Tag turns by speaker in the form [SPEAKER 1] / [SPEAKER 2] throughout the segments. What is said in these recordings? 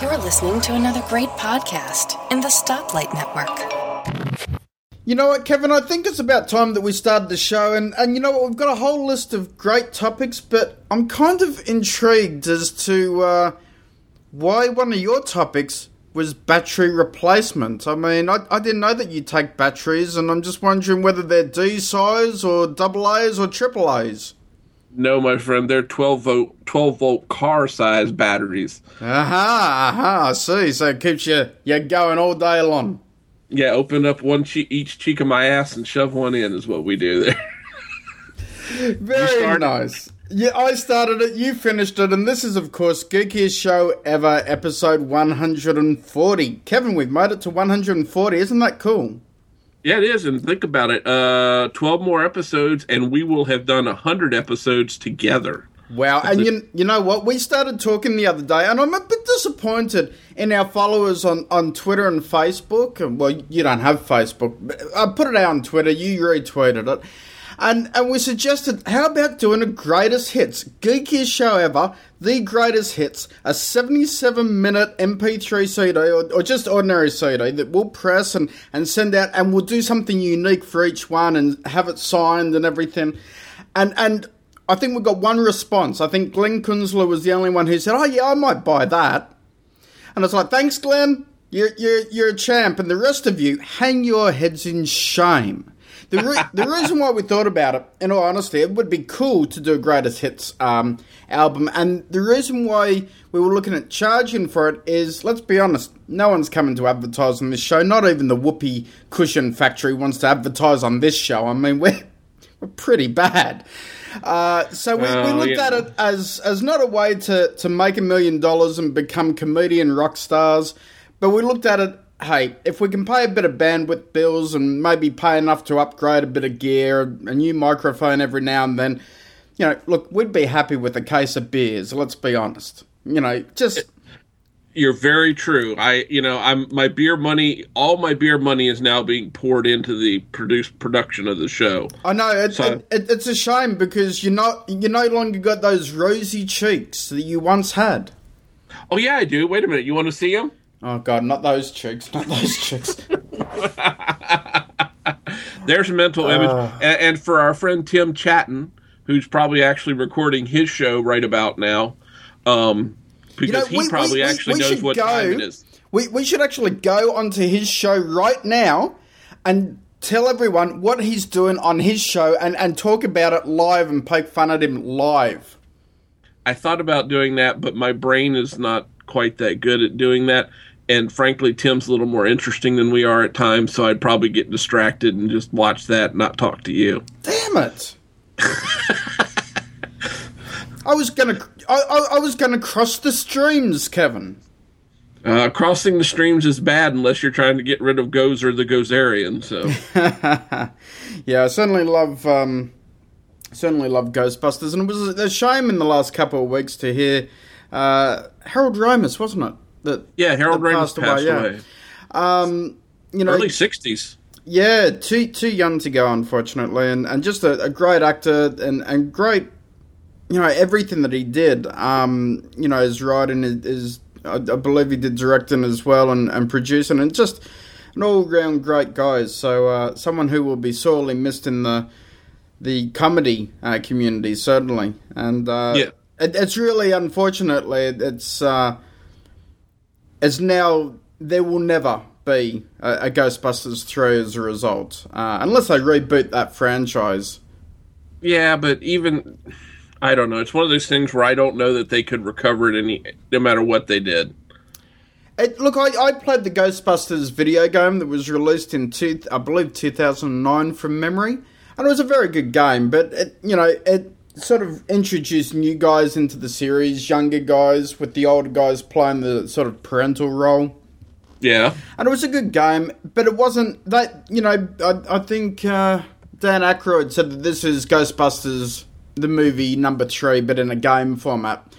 [SPEAKER 1] You're listening to another great podcast in the Stoplight Network.
[SPEAKER 2] You know what, Kevin? I think it's about time that we started the show, and, and you know what? We've got a whole list of great topics, but I'm kind of intrigued as to uh, why one of your topics was battery replacement. I mean, I, I didn't know that you take batteries, and I'm just wondering whether they're D size or double A's or triple A's.
[SPEAKER 3] No, my friend, they're 12 volt, 12 volt car size batteries.
[SPEAKER 2] Aha, aha, I see. So it keeps you, you going all day long.
[SPEAKER 3] Yeah, open up one cheek, each cheek of my ass and shove one in is what we do there.
[SPEAKER 2] Very nice. Yeah, I started it, you finished it, and this is, of course, Geekiest Show Ever, episode 140. Kevin, we've made it to 140. Isn't that cool?
[SPEAKER 3] Yeah, it is. And think about it uh, 12 more episodes, and we will have done 100 episodes together.
[SPEAKER 2] Wow, and you, you know what? We started talking the other day, and I'm a bit disappointed in our followers on, on Twitter and Facebook. Well, you don't have Facebook. I put it out on Twitter, you retweeted it. And, and we suggested, how about doing a greatest hits? Geekiest show ever, the greatest hits, a 77 minute MP3 CD or, or just ordinary CD that we'll press and, and send out, and we'll do something unique for each one and have it signed and everything. And, and I think we got one response. I think Glenn Kunzler was the only one who said, "Oh yeah, I might buy that." And it's like, "Thanks, Glenn. You're you're you're a champ." And the rest of you, hang your heads in shame. The re- the reason why we thought about it, in all honesty, it would be cool to do a greatest hits um, album. And the reason why we were looking at charging for it is, let's be honest, no one's coming to advertise on this show. Not even the Whoopee Cushion Factory wants to advertise on this show. I mean, we're we're pretty bad. Uh, so we, we
[SPEAKER 3] Oh,
[SPEAKER 2] looked
[SPEAKER 3] yeah.
[SPEAKER 2] at it as as not a way to, to make a million dollars and become comedian rock stars, but we looked at it. Hey, if we can pay a bit of bandwidth bills and maybe pay enough to upgrade a bit of gear, a new microphone every now and then, you know, look, we'd be happy with a case of beers. Let's be honest. You know, just
[SPEAKER 3] You're very true. I, you know, I'm my beer money. All my beer money is now being poured into the produce production of the show.
[SPEAKER 2] I know it,
[SPEAKER 3] So-
[SPEAKER 2] it, it, it's a shame because you're not you no longer got those rosy cheeks that you once had.
[SPEAKER 3] Oh yeah, I do. Wait a minute. You want to see them?
[SPEAKER 2] Oh god, not those chicks! not those chicks.
[SPEAKER 3] There's a mental image.
[SPEAKER 2] Ah.
[SPEAKER 3] And, and for our friend Tim Chaten, who's probably actually recording his show right about now, um, because he probably actually knows
[SPEAKER 2] should
[SPEAKER 3] what time it is.
[SPEAKER 2] We, we should actually go onto his show right now and tell everyone what he's doing on his show and, and talk about it live and poke fun at him live.
[SPEAKER 3] I thought about doing that, but my brain is not quite that good at doing that. And frankly, Tim's a little more interesting than we are at times, so I'd probably get distracted and just watch that, and not talk to you.
[SPEAKER 2] Damn it! I was gonna, I, I, I was gonna cross the streams, Kevin.
[SPEAKER 3] Uh, crossing the streams is bad unless you're trying to get rid of Gozer the Gozerian. So
[SPEAKER 2] Yeah, I certainly love, um, certainly love Ghostbusters, and it was a shame in the last couple of weeks to hear uh, Harold Ramis, wasn't it? That
[SPEAKER 3] yeah, Harold
[SPEAKER 2] that
[SPEAKER 3] Ramis passed
[SPEAKER 2] yeah.
[SPEAKER 3] away.
[SPEAKER 2] Um, you know,
[SPEAKER 3] Early '60s.
[SPEAKER 2] Yeah, too too young to go, unfortunately, and, and just a, a great actor and, and great, you know, everything that he did. Um, you know, his writing is, is I, I believe he did directing as well and, and producing, and just an all round great guy. So uh, someone who will be sorely missed in the the comedy uh, community, certainly. And uh,
[SPEAKER 3] Yeah.
[SPEAKER 2] It, it's really unfortunately it's uh, it's now there will never be a, a Ghostbusters three as a result, uh, unless they reboot that franchise.
[SPEAKER 3] Yeah, but even I don't know. It's one of those things where I don't know that they could recover it any, no matter what they did.
[SPEAKER 2] It, look, I, I played the Ghostbusters video game that was released in two, I believe two thousand nine from memory, and it was a very good game. But it, you know, it sort of introduce new guys into the series, younger guys, with the older guys playing the sort of parental role.
[SPEAKER 3] Yeah,
[SPEAKER 2] and it was a good game, but it wasn't that. You know, I, I think uh, Dan Aykroyd said that this is Ghostbusters, the movie number three, but in a game format.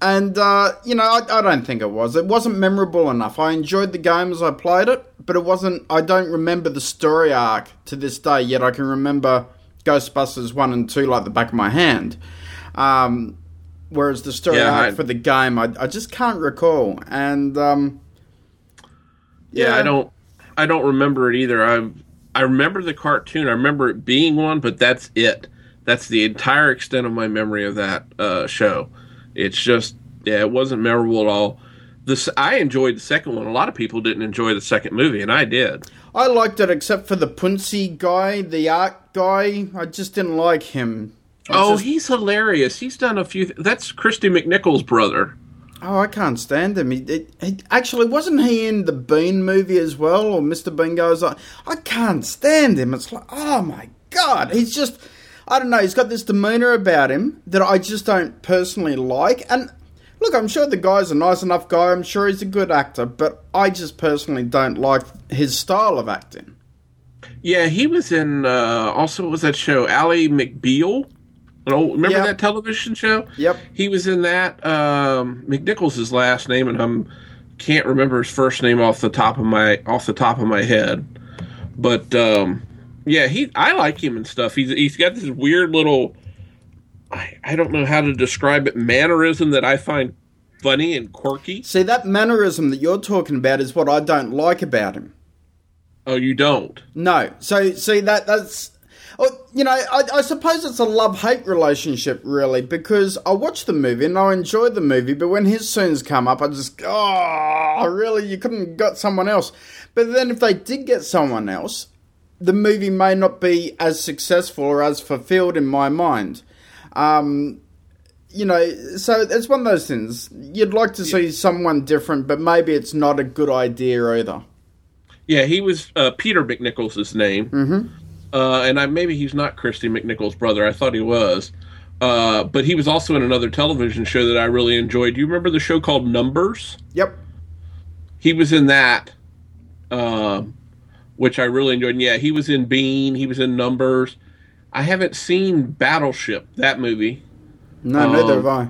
[SPEAKER 2] And uh, you know, I, I don't think it was. It wasn't memorable enough. I enjoyed the game as I played it, but it wasn't. I don't remember the story arc to this day. Yet I can remember Ghostbusters one and two like the back of my hand. Um, whereas the story
[SPEAKER 3] Yeah,
[SPEAKER 2] arc
[SPEAKER 3] I-
[SPEAKER 2] for the game, I, I just can't recall. And um,
[SPEAKER 3] Yeah, I don't I don't remember it either. I I remember the cartoon. I remember it being one, but that's it. That's the entire extent of my memory of that uh, show. It's just yeah, it wasn't memorable at all. This I enjoyed the second one. A lot of people didn't enjoy the second movie, and I did.
[SPEAKER 2] I liked it except for the Puncy guy, the art guy. I just didn't like him. I
[SPEAKER 3] oh,
[SPEAKER 2] just-
[SPEAKER 3] he's hilarious. He's done a few. Th- that's Kristy McNichol's brother.
[SPEAKER 2] oh, I can't stand him. He, he, he- actually wasn't he in the Bean movie as well, or Mr. Bean goes on? I can't stand him. It's like, oh my god, he's just. I don't know. He's got this demeanor about him that I just don't personally like. And look, I'm sure the guy's a nice enough guy. I'm sure he's a good actor, but I just personally don't like his style of acting.
[SPEAKER 3] Yeah, he was in. Uh, also, what was that show Ally McBeal? Oh, remember
[SPEAKER 2] Yep.
[SPEAKER 3] that television show?
[SPEAKER 2] Yep.
[SPEAKER 3] He was in that. Um, MacNicol's his last name, and I'm can't remember his first name off the top of my off the top of my head. But um, yeah, he I like him and stuff. He's he's got this weird little. I, I don't know how to describe it mannerism that I find funny and quirky.
[SPEAKER 2] See, that mannerism that you're talking about is what I don't like about him.
[SPEAKER 3] Oh, you don't?
[SPEAKER 2] No. So, see, that that's. You know, I, I suppose it's a love hate relationship, really, because I watch the movie and I enjoy the movie, but when his scenes come up, I just, oh, really, you couldn't have got someone else. But then if they did get someone else, the movie may not be as successful or as fulfilled in my mind. Um, you know, so it's one of those things. You'd like to see someone different, but maybe it's not a good idea either.
[SPEAKER 3] Yeah, he was uh, Peter MacNicol's name. Mm-hmm. Uh, and I maybe he's not Kristy McNichols' brother. I thought he was. Uh, but he was also in another television show that I really enjoyed. Do you remember the show called Numbers?
[SPEAKER 2] Yep.
[SPEAKER 3] He was in that, um, which I really enjoyed. And yeah, he was in Bean. He was in Numbers. I haven't seen Battleship, that movie.
[SPEAKER 2] No, neither
[SPEAKER 3] Um,
[SPEAKER 2] have I.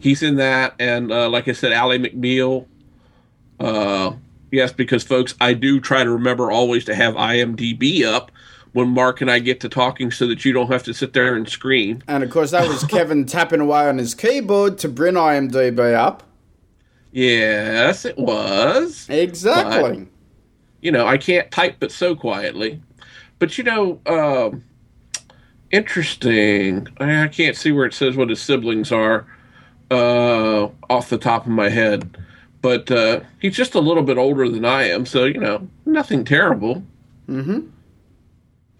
[SPEAKER 3] He's in that, and uh, like I said, Ally McBeal. Yes, because folks, I do try to remember always to have IMDb up when Mark and I get to talking, so that you don't have to sit there and scream.
[SPEAKER 2] And of course, that was Kevin tapping away on his keyboard to bring IMDb up.
[SPEAKER 3] Yes, it was.
[SPEAKER 2] Exactly.
[SPEAKER 3] You know, I can't type but so quietly. But you know, um, interesting. I I can't see where it says what his siblings are uh, off the top of my head. But uh, he's just a little bit older than I am, so you know, nothing terrible.
[SPEAKER 2] Mm-hmm.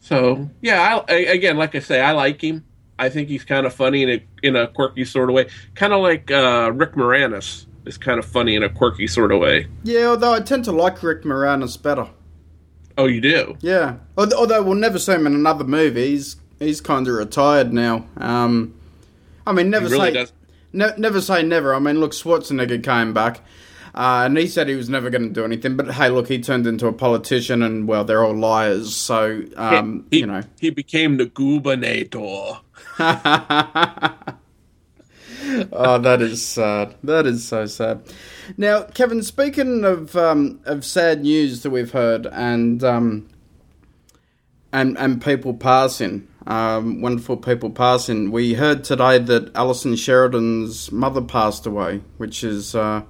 [SPEAKER 3] So yeah, I, I, again, like I say, I like him. I think he's kind of funny in a in a quirky sort of way, kind of like uh, Rick Moranis is kind of funny in a quirky sort of way.
[SPEAKER 2] Yeah, although I tend to like Rick Moranis better.
[SPEAKER 3] Oh, you do?
[SPEAKER 2] Yeah. Al- Although we'll never see him in another movie. He's he's kind of retired now. Um, I mean, never
[SPEAKER 3] really
[SPEAKER 2] say ne- never say never. I mean, look, Schwarzenegger came back. Uh, and he said he was never going to do anything, but hey, look, he turned into a politician, and well, they're all liars. So, um,
[SPEAKER 3] he,
[SPEAKER 2] you know,
[SPEAKER 3] he became the gubernator.
[SPEAKER 2] oh, that is sad. That is so sad. Now, Kevin, speaking of um, of sad news that we've heard, and um, and and people passing, um, wonderful people passing, we heard today that Allison Sheridan's mother passed away, which is uh,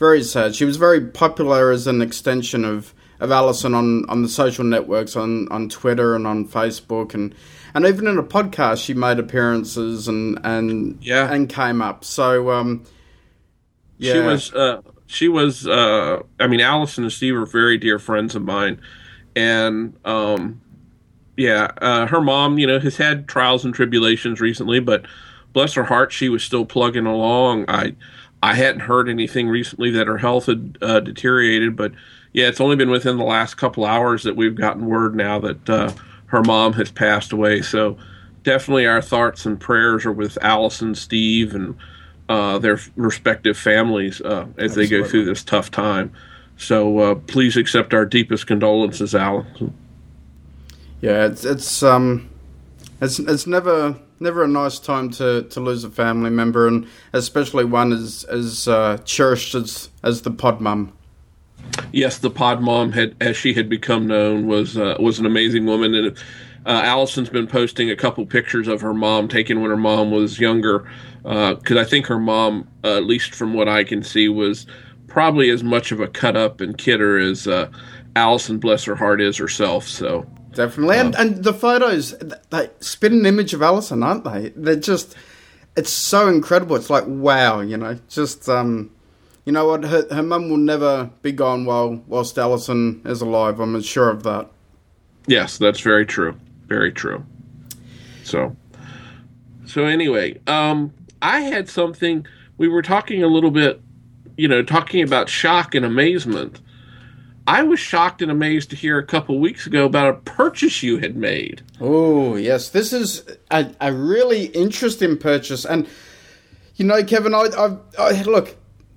[SPEAKER 2] very sad. She was very popular as an extension of of Allison on, on the social networks, on, on Twitter and on Facebook, and, and even in a podcast, she made appearances and and
[SPEAKER 3] Yeah.
[SPEAKER 2] and came up. So um, yeah,
[SPEAKER 3] She was. Uh, she was. Uh, I mean, Allison and Steve are very dear friends of mine, and um, yeah, uh, her mom, you know, has had trials and tribulations recently, but bless her heart, she was still plugging along. I, I hadn't heard anything recently that her health had uh, deteriorated, but yeah, it's only been within the last couple hours that we've gotten word now that uh, her mom has passed away. So definitely, our thoughts and prayers are with Allison, Steve, and uh, their respective families uh, as they go through this tough time. So uh, please accept our deepest condolences, Allison.
[SPEAKER 2] yeah, it's it's um, it's it's never never a nice time to, to lose a family member, and especially one as as uh, cherished as as the pod mum.
[SPEAKER 3] yes, the pod mom had, as she had become known, was uh, was an amazing woman, and Uh, Allison's been posting a couple pictures of her mom taken when her mom was younger, because uh, I think her mom, uh, at least from what I can see, was probably as much of a cut up and kidder as uh, Allison, bless her heart, is herself. So
[SPEAKER 2] definitely, and, and the photos, they spit an image of Allison, aren't they? They're just, it's so incredible. It's like wow, you know, just um, you know what? Her, her mum will never be gone while whilst Allison is alive. I'm sure of that.
[SPEAKER 3] Yes, that's very true. Very true. So, so anyway, um, I had something. We were talking a little bit, you know, talking about shock and amazement. I was shocked and amazed to hear a couple weeks ago about a purchase you had made.
[SPEAKER 2] Oh, yes. This is a, a really interesting purchase. And, you know, Kevin, I, I, I, look,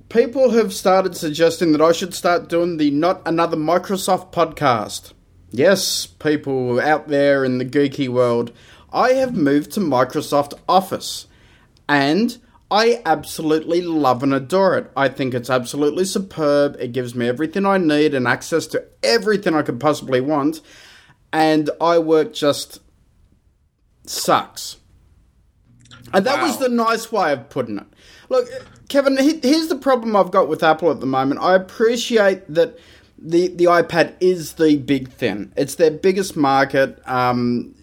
[SPEAKER 2] people have started suggesting that I should start doing the Not Another Microsoft podcast. Yes, people out there in the geeky world, I have moved to Microsoft Office. And I absolutely love and adore it. I think it's absolutely superb. It gives me everything I need and access to everything I could possibly want. And I work just sucks. And that wow. was the nice way of putting it. Look, Kevin, here's the problem I've got with Apple at the moment. I appreciate that the, the iPad is the big thing, it's their biggest market. Um,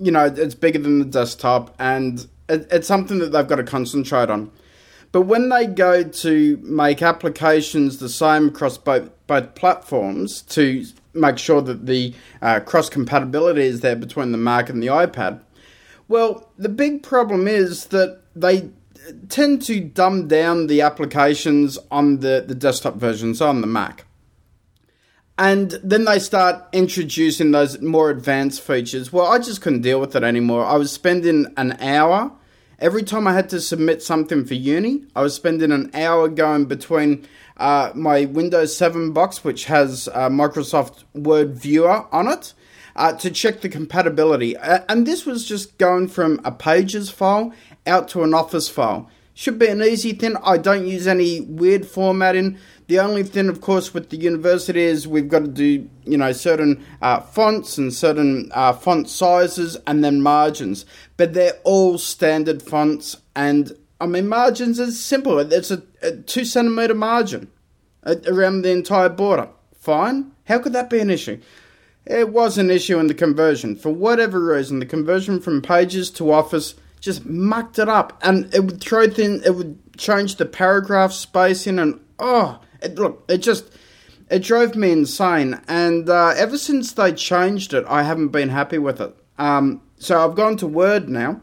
[SPEAKER 2] you know, it's bigger than the desktop, and it, it's something that they've got to concentrate on. But when they go to make applications the same across both both platforms to make sure that the uh, cross compatibility is there between the Mac and the iPad, well, the big problem is that they tend to dumb down the applications on the, the desktop versions on the Mac. And then they start introducing those more advanced features. Well, I just couldn't deal with it anymore. I was spending an hour every time I had to submit something for uni. I was spending an hour going between uh, my Windows 7 box, which has uh, Microsoft Word Viewer on it, uh, to check the compatibility. and this was just going from a Pages file out to an Office file. Should be an easy thing. I don't use any weird formatting. The only thing, of course, with the university is we've got to do, you know, certain uh, fonts and certain uh, font sizes and then margins. But they're all standard fonts. And, I mean, margins is simple. It's a, a two centimetre margin around the entire border. Fine. How could that be an issue? It was an issue in the conversion. For whatever reason, the conversion from Pages to Office just mucked it up. And it would throw things, it would change the paragraph spacing and, oh, it, look, it just it drove me insane. And uh, ever since they changed it, I haven't been happy with it. Um, so I've gone to Word now,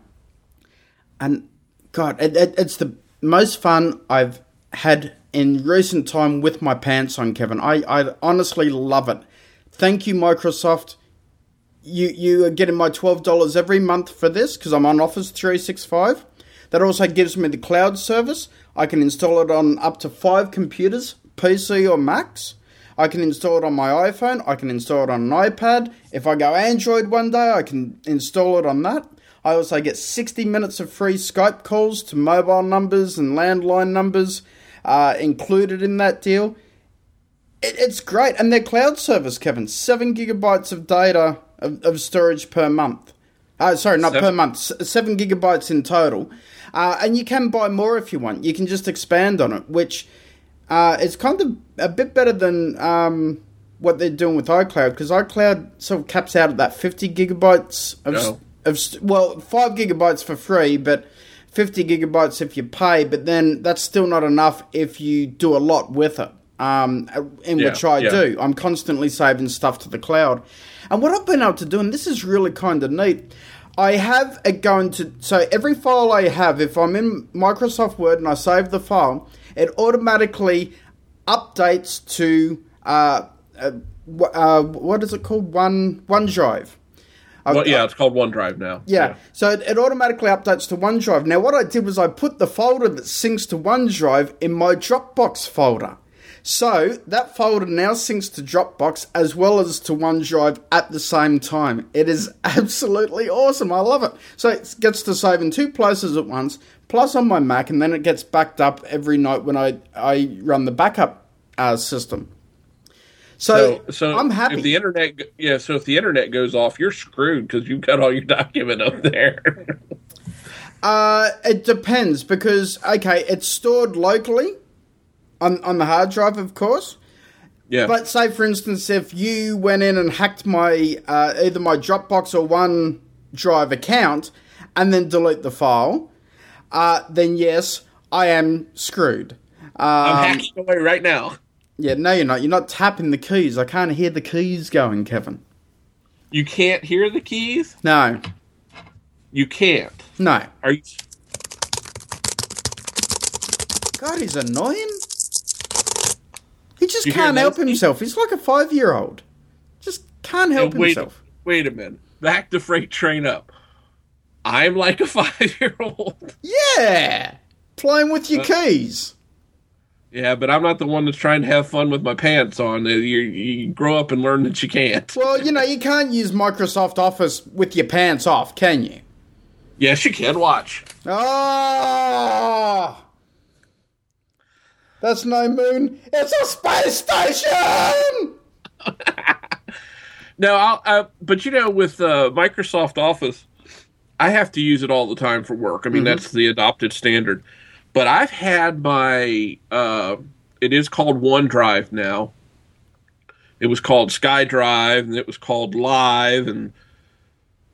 [SPEAKER 2] and God, it, it, it's the most fun I've had in recent time with my pants on, Kevin. I, I honestly love it. Thank you, Microsoft. You you are getting my twelve dollars every month for this because I'm on Office three six five. That also gives me the cloud service. I can install it on up to five computers PC or Macs. I can install it on my iPhone. I can install it on an iPad. If I go Android one day, I can install it on that. I also get 60 minutes of free Skype calls to mobile numbers and landline numbers uh, included in that deal. It, it's great. And their cloud service, Kevin, 7 gigabytes of data of, of storage per month. Uh, sorry, not seven. per month, 7 gigabytes in total. Uh, and you can buy more if you want. You can just expand on it, which uh, it's kind of a bit better than um, what they're doing with iCloud because iCloud sort of caps out at that 50 gigabytes of, no. of well, 5 gigabytes for free, but 50 gigabytes if you pay, but then that's still not enough if you do a lot with it. Um, in yeah, which I yeah. do. I'm constantly saving stuff to the cloud. And what I've been able to do, and this is really kind of neat, I have it going to. So every file I have, if I'm in Microsoft Word and I save the file, it automatically updates to uh, uh, uh, what is it called? One OneDrive.
[SPEAKER 3] Well, yeah, it's called OneDrive now.
[SPEAKER 2] Yeah, yeah. so it, it, automatically updates to OneDrive. Now, what I did was I put the folder that syncs to OneDrive in my Dropbox folder. So that folder now syncs to Dropbox as well as to OneDrive at the same time. It is absolutely awesome. I love it. So it gets to save in two places at once, plus on my Mac, and then it gets backed up every night when I, I run the backup uh, system. So,
[SPEAKER 3] So, so
[SPEAKER 2] I'm happy.
[SPEAKER 3] if the internet, yeah. So if the internet goes off, you're screwed because you've got all your document up there.
[SPEAKER 2] Uh, it depends because okay, it's stored locally on on the hard drive, of course.
[SPEAKER 3] yeah,
[SPEAKER 2] But say, for instance, if you went in and hacked my uh, either my Dropbox or OneDrive account and then delete the file, uh, then yes, I am screwed.
[SPEAKER 3] I'm
[SPEAKER 2] Um,
[SPEAKER 3] hacking away right now.
[SPEAKER 2] yeah, no, you're not. You're not tapping the keys. I can't hear the keys going, Kevin.
[SPEAKER 3] You can't hear the keys.
[SPEAKER 2] No,
[SPEAKER 3] You can't.
[SPEAKER 2] no.
[SPEAKER 3] Are you?
[SPEAKER 2] God, he's annoying. He just
[SPEAKER 3] You
[SPEAKER 2] can't help himself. He's like a five year old. Just can't help
[SPEAKER 3] wait,
[SPEAKER 2] himself.
[SPEAKER 3] wait a minute. Back the freight train up. I'm like a five year old.
[SPEAKER 2] Yeah! Playing with
[SPEAKER 3] Uh,
[SPEAKER 2] your keys.
[SPEAKER 3] Yeah, but I'm not the one that's trying to have fun with my pants on. Uh, You, you grow up and learn that you can't.
[SPEAKER 2] Well, you know, you can't use Microsoft Office with your pants off, can you?
[SPEAKER 3] Yes, you can. Watch.
[SPEAKER 2] Ah! That's no moon. It's a space station!
[SPEAKER 3] No, I'll, uh, but you know, with uh, Microsoft Office, I have to use it all the time for work. I mean, that's the adopted standard. But I've had my, uh, it is called OneDrive now. It was called SkyDrive, and it was called Live, and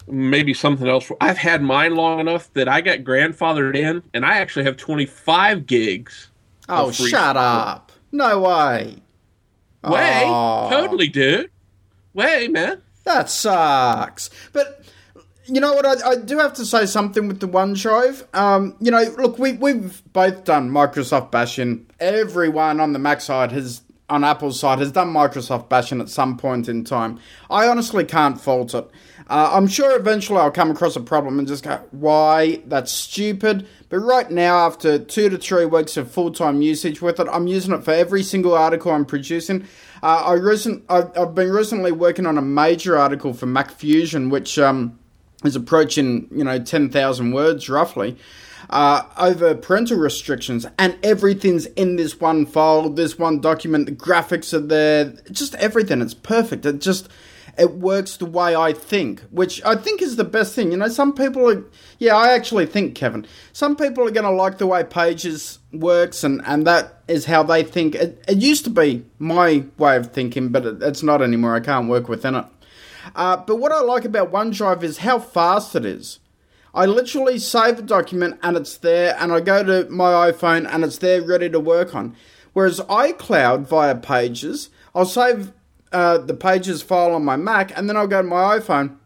[SPEAKER 3] maybe something else. I've had mine long enough that I got grandfathered in, and I actually have 25 gigs.
[SPEAKER 2] Oh, shut
[SPEAKER 3] support.
[SPEAKER 2] up. No way.
[SPEAKER 3] Way,
[SPEAKER 2] Aw.
[SPEAKER 3] totally, dude. Way, man.
[SPEAKER 2] That sucks. But you know what? I, I do have to say something with the OneDrive. Um, you know, look, we we've both done Microsoft bashing. Everyone on the Mac side has, on Apple's side, has done Microsoft bashing at some point in time. I honestly can't fault it. Uh, I'm sure eventually I'll come across a problem and just go, "Why? That's stupid." But right now, after two to three weeks of full time usage with it, I'm using it for every single article I'm producing. Uh, I recent, I've, I've been recently working on a major article for Mac Fusion, which um, is approaching you know ten thousand words roughly. Uh, over parental restrictions, and everything's in this one file, this one document. The graphics are there, just everything. It's perfect. It just it works the way I think, which I think is the best thing. You know, some people are, yeah, I actually think, Kevin, some people are going to like the way Pages works, and, and that is how they think. It, it used to be my way of thinking, but it, it's not anymore. I can't work within it. Uh, but what I like about OneDrive is how fast it is. I literally save a document and it's there, and I go to my iPhone and it's there ready to work on. Whereas iCloud via Pages, I'll save uh, the Pages file on my Mac and then I'll go to my iPhone,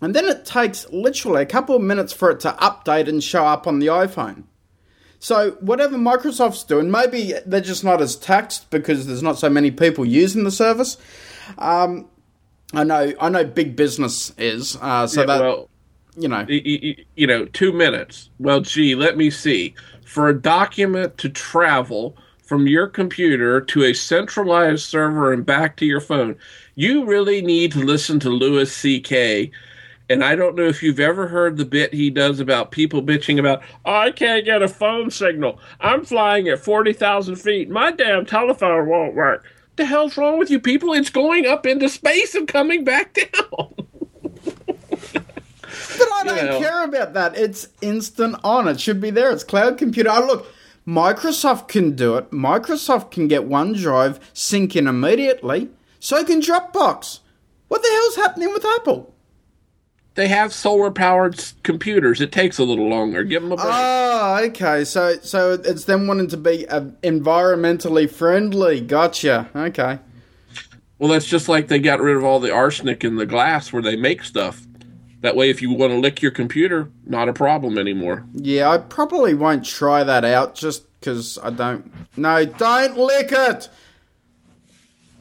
[SPEAKER 2] and then it takes literally a couple of minutes for it to update and show up on the iPhone. So whatever Microsoft's doing, maybe they're just not as taxed because there's not so many people using the service. Um, I know, I know, big business is uh, so
[SPEAKER 3] Yeah,
[SPEAKER 2] that
[SPEAKER 3] well,
[SPEAKER 2] you know.
[SPEAKER 3] you know, two minutes. Well, gee, let me see. For a document to travel from your computer to a centralized server and back to your phone, you really need to listen to Louis C.K. And I don't know if you've ever heard the bit he does about people bitching about, "Oh, I can't get a phone signal. I'm flying at 40,000 feet. My damn telephone won't work. The hell's wrong with you people? It's going up into space and coming back down.
[SPEAKER 2] But I don't
[SPEAKER 3] know.
[SPEAKER 2] care about that. It's instant on. It should be there. It's cloud computer. Oh, look, Microsoft can do it. Microsoft can get OneDrive sync in immediately. So can Dropbox. What the hell's happening with Apple?
[SPEAKER 3] They have solar powered computers. It takes a little longer. Give them a break.
[SPEAKER 2] Oh, okay. So, so it's them wanting to be uh, environmentally friendly. Gotcha. Okay.
[SPEAKER 3] well, that's just like they got rid of all the arsenic in the glass where they make stuff. That way, if you want to lick your computer, not a problem anymore.
[SPEAKER 2] Yeah, I probably won't try that out just because I don't. No, don't lick it.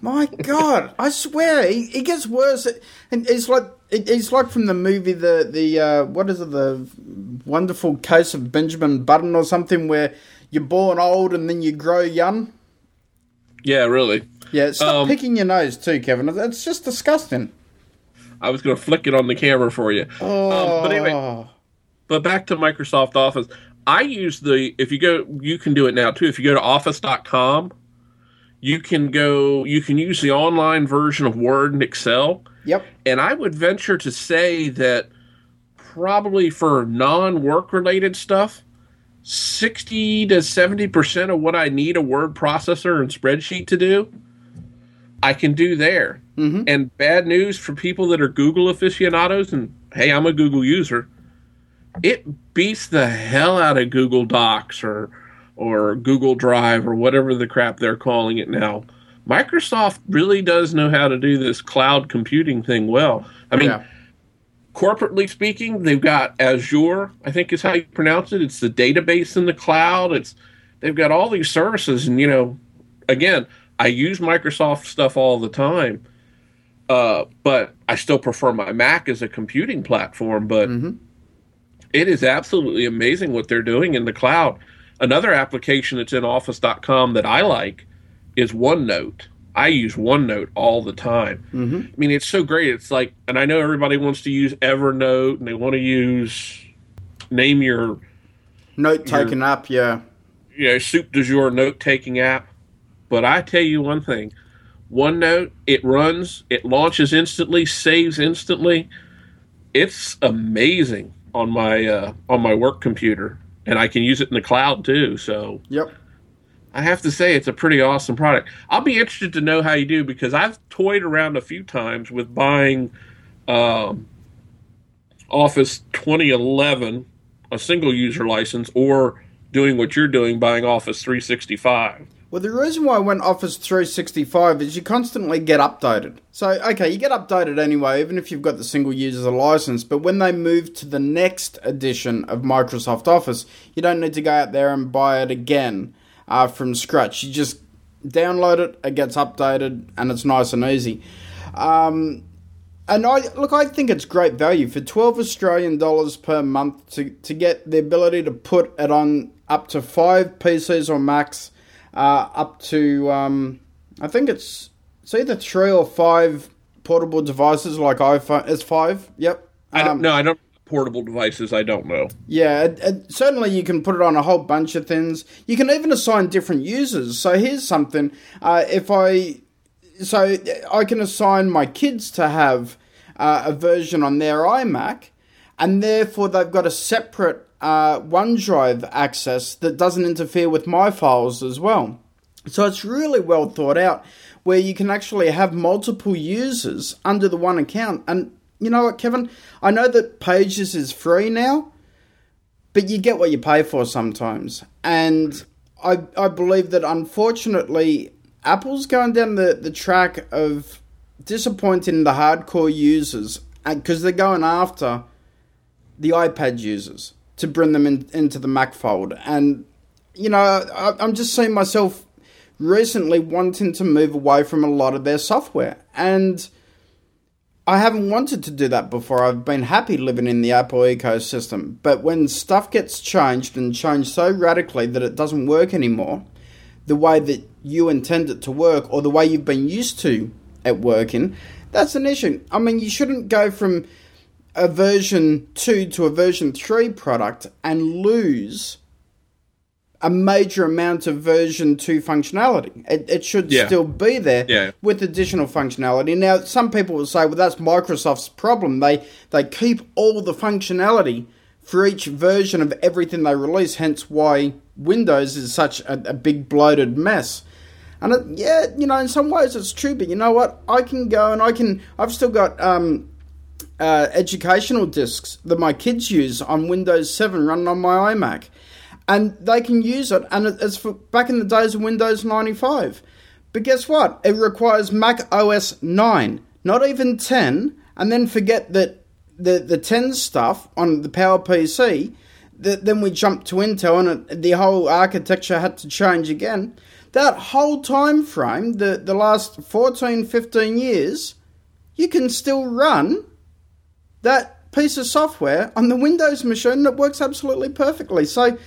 [SPEAKER 2] My God, I swear, he, he gets worse. And it's like it, it's like from the movie the the uh, what is it the wonderful case of Benjamin Button or something where you're born old and then you grow young.
[SPEAKER 3] Yeah, really.
[SPEAKER 2] Yeah, stop
[SPEAKER 3] Um,
[SPEAKER 2] picking your nose too, Kevin. It's just disgusting.
[SPEAKER 3] I was going to flick it on the camera for you.
[SPEAKER 2] Oh,
[SPEAKER 3] but anyway, but back to Microsoft Office. I use the if you go you can do it now too. If you go to office.com, You can go. You can use the online version of Word and Excel.
[SPEAKER 2] Yep.
[SPEAKER 3] And I would venture to say that probably for non-work related stuff, sixty to seventy percent of what I need a word processor and spreadsheet to do, I can do there.
[SPEAKER 2] Mm-hmm.
[SPEAKER 3] And bad news for people that are Google aficionados, and hey, I'm a Google user. It beats the hell out of Google Docs or or Google Drive or whatever the crap they're calling it now. Microsoft really does know how to do this cloud computing thing well. I mean,
[SPEAKER 2] Yeah.
[SPEAKER 3] corporately speaking, they've got Azure, I think is how you pronounce it. It's the database in the cloud. It's they've got all these services, and you know, again, I use Microsoft stuff all the time, uh, but I still prefer my Mac as a computing platform. But it is absolutely amazing what they're doing in the cloud. Another application that's in Office.com that I like is OneNote. I use OneNote all the time. Mm-hmm. I mean, it's so great. It's like, and I know everybody wants to use Evernote and they want to use name your
[SPEAKER 2] Note taken up, yeah.
[SPEAKER 3] you know soup du jour note taking app. But I tell you one thing, OneNote it runs, it launches instantly, saves instantly. It's amazing on my uh, on my work computer, and I can use it in the cloud too. So
[SPEAKER 2] Yep.
[SPEAKER 3] I have to say it's a pretty awesome product. I'll be interested to know how you do because I've toyed around a few times with buying um, Office 2011, a single user license, or doing what you're doing, buying Office 365.
[SPEAKER 2] Well, the reason why I went Office 365 is you constantly get updated. So, okay, you get updated anyway, even if you've got the single user license. But when they move to the next edition of Microsoft Office, you don't need to go out there and buy it again uh, from scratch. You just download it, it gets updated, and it's nice and easy. Um, and I look, I think it's great value for twelve Australian dollars per month to to get the ability to put it on up to five PCs or Macs, uh, up to um, I think it's it's either three or five portable devices like iPhone. It's five. Yep.
[SPEAKER 3] I don't
[SPEAKER 2] Um,
[SPEAKER 3] know. I don't portable devices. I don't know.
[SPEAKER 2] yeah, it, it, certainly you can put it on a whole bunch of things. You can even assign different users. So here's something: uh, if I, so I can assign my kids to have uh, a version on their iMac, and therefore they've got a separate uh, OneDrive access that doesn't interfere with my files as well. So it's really well thought out, where you can actually have multiple users under the one account. And you know what, Kevin? I know that Pages is free now, but you get what you pay for sometimes. And I I believe that unfortunately Apple's going down the, the track of disappointing the hardcore users because they're going after the iPad users to bring them in, into the Mac fold. And, you know, I, I'm just seeing myself recently wanting to move away from a lot of their software. And I haven't wanted to do that before. I've been happy living in the Apple ecosystem. But when stuff gets changed and changed so radically that it doesn't work anymore, the way that you intend it to work or the way you've been used to it working, that's an issue. I mean, you shouldn't go from a version 2 to a version 3 product and lose a major amount of version 2 functionality. It, it should
[SPEAKER 3] Yeah.
[SPEAKER 2] still be there
[SPEAKER 3] Yeah.
[SPEAKER 2] with additional functionality. Now, some people will say, well, that's Microsoft's problem. They, they keep all the functionality for each version of everything they release, hence why Windows is such a, a big bloated mess. And it, yeah, you know, in some ways it's true, but you know what? I can go and I can. I've still got um, uh, educational discs that my kids use on Windows 7 running on my iMac. And they can use it, and it's for back in the days of Windows 95. But guess what? It requires Mac OS 9, not even 10, and then forget that the, the 10 stuff on the PowerPC, th- then we jumped to Intel and it, the whole architecture had to change again. That whole time frame, the, the last 14, 15 years, you can still run that piece of software on the Windows machine that works absolutely perfectly. So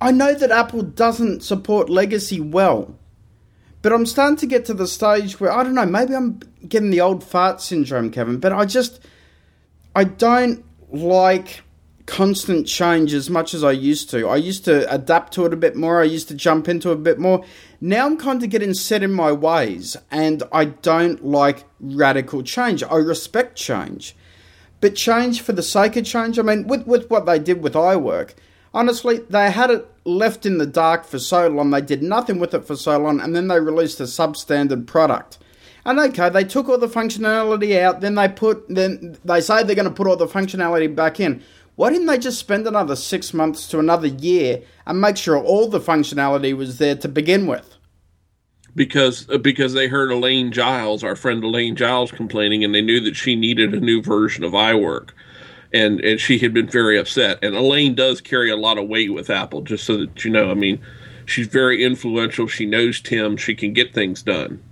[SPEAKER 2] I know that Apple doesn't support legacy well, but I'm starting to get to the stage where I don't know, maybe I'm getting the old fart syndrome, Kevin, but I just I don't like constant change as much as I used to. I used to adapt to it a bit more. I used to jump into it a bit more. Now I'm kind of getting set in my ways, and I don't like radical change. I respect change, but change for the sake of change. I mean, with with what they did with iWork, honestly, they had it left in the dark for so long. They did nothing with it for so long, and then they released a substandard product. And okay, they took all the functionality out, then they put then they say they're going to put all the functionality back in. Why didn't they just spend another six months to another year and make sure all the functionality was there to begin with?
[SPEAKER 3] Because uh, because they heard Elaine Giles, our friend Elaine Giles, complaining, and they knew that she needed a new version of iWork, and and she had been very upset. And Elaine does carry a lot of weight with Apple, just so that you know. I mean, she's very influential. She knows Tim. She can get things done.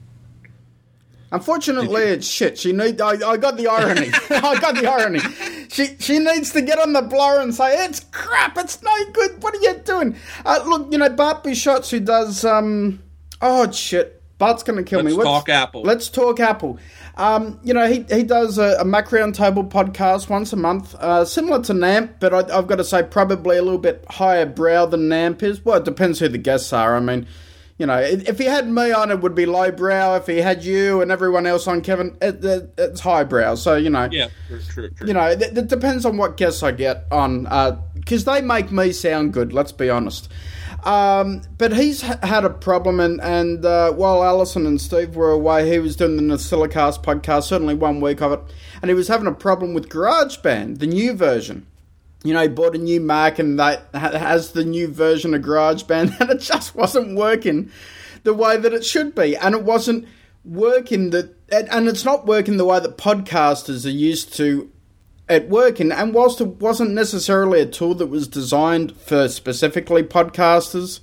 [SPEAKER 2] Unfortunately, it's shit. She need. I, I got the irony. I got the irony. She she needs to get on the blower and say it's crap. It's no good. What are you doing? Uh, look, you know Bart Busschots who does um. Oh shit. Bart's going to kill
[SPEAKER 3] let's
[SPEAKER 2] me.
[SPEAKER 3] Let's talk Apple.
[SPEAKER 2] Let's talk Apple. Um, you know, he, he does a, a Mac Roundtable podcast once a month, uh, similar to NAMP, but I, have got to say probably a little bit higher brow than NAMP is. Well, it depends who the guests are. I mean, you know, if he had me on, it would be lowbrow. If he had you and everyone else on, Kevin, it, it, it's highbrow. So you know,
[SPEAKER 3] yeah, true, true.
[SPEAKER 2] You know, it, it, depends on what guests I get on, because uh, they make me sound good. Let's be honest. Um, but he's had a problem, and, and uh, while Allison and Steve were away, he was doing the NosillaCast podcast, certainly one week of it, and he was having a problem with GarageBand, the new version. You know, he bought a new Mac and that has the new version of GarageBand, and it just wasn't working the way that it should be, and it wasn't working that, and it's not working the way that podcasters are used to it working. And whilst it wasn't necessarily a tool that was designed for specifically podcasters,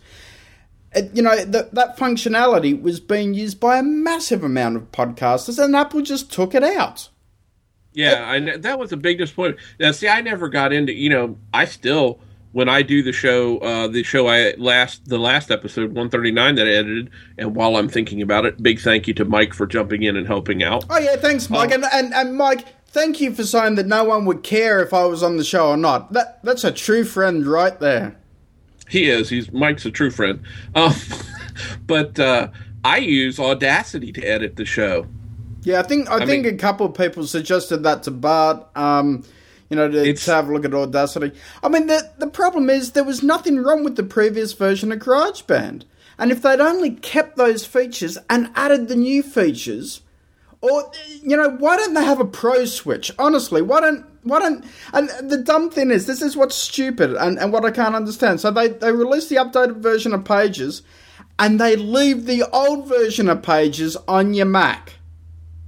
[SPEAKER 2] it, you know, that that functionality was being used by a massive amount of podcasters, and Apple just took it out.
[SPEAKER 3] Yeah, I, that was a big disappointment. Now, see, I never got into. You know, I still when I do the show, uh, the show I last the last episode one thirty nine that I edited, and while I'm thinking about it, big thank you to Mike for jumping in and helping out.
[SPEAKER 2] Oh yeah, thanks, Mike, um, and, and and Mike. Thank you for saying that no one would care if I was on the show or not. That that's a true friend right there.
[SPEAKER 3] He is. He's Mike's a true friend. Um, but uh, I use Audacity to edit the show.
[SPEAKER 2] Yeah, I think I, I think mean, a couple of people suggested that to Bart. Um, you know, to, to, have a look at Audacity. I mean, the the problem is there was nothing wrong with the previous version of GarageBand, and if they'd only kept those features and added the new features, or you know, why don't they have a pro switch? Honestly, why don't why don't and the dumb thing is this is what's stupid and, and what I can't understand. So they, they release the updated version of Pages and they leave the old version of Pages on your Mac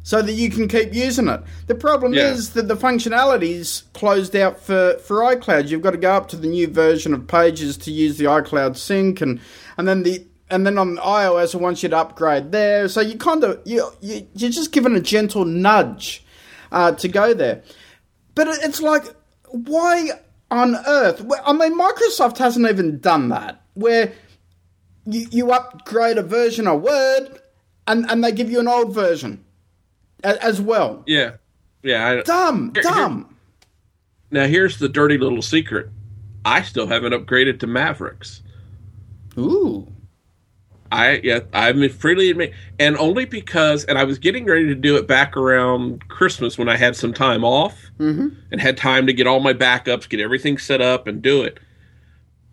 [SPEAKER 2] so that you can keep using it. The problem yeah. is that the functionality is closed out for, for iCloud. You've got to go up to the new version of Pages to use the iCloud sync, and and then the and then on iOS it wants you to upgrade there. So you kind of you, you you're just given a gentle nudge uh, to go there. But it's like, why on earth? I mean, Microsoft hasn't even done that. Where you, you upgrade a version of Word, and and they give you an old version as well.
[SPEAKER 3] Yeah, yeah. I,
[SPEAKER 2] dumb, here, dumb. Here,
[SPEAKER 3] now here's the dirty little secret. I still haven't upgraded to Mavericks.
[SPEAKER 2] Ooh.
[SPEAKER 3] I yeah, I freely admit, and only because, and I was getting ready to do it back around Christmas when I had some time off
[SPEAKER 2] mm-hmm.
[SPEAKER 3] and had time to get all my backups, get everything set up, and do it.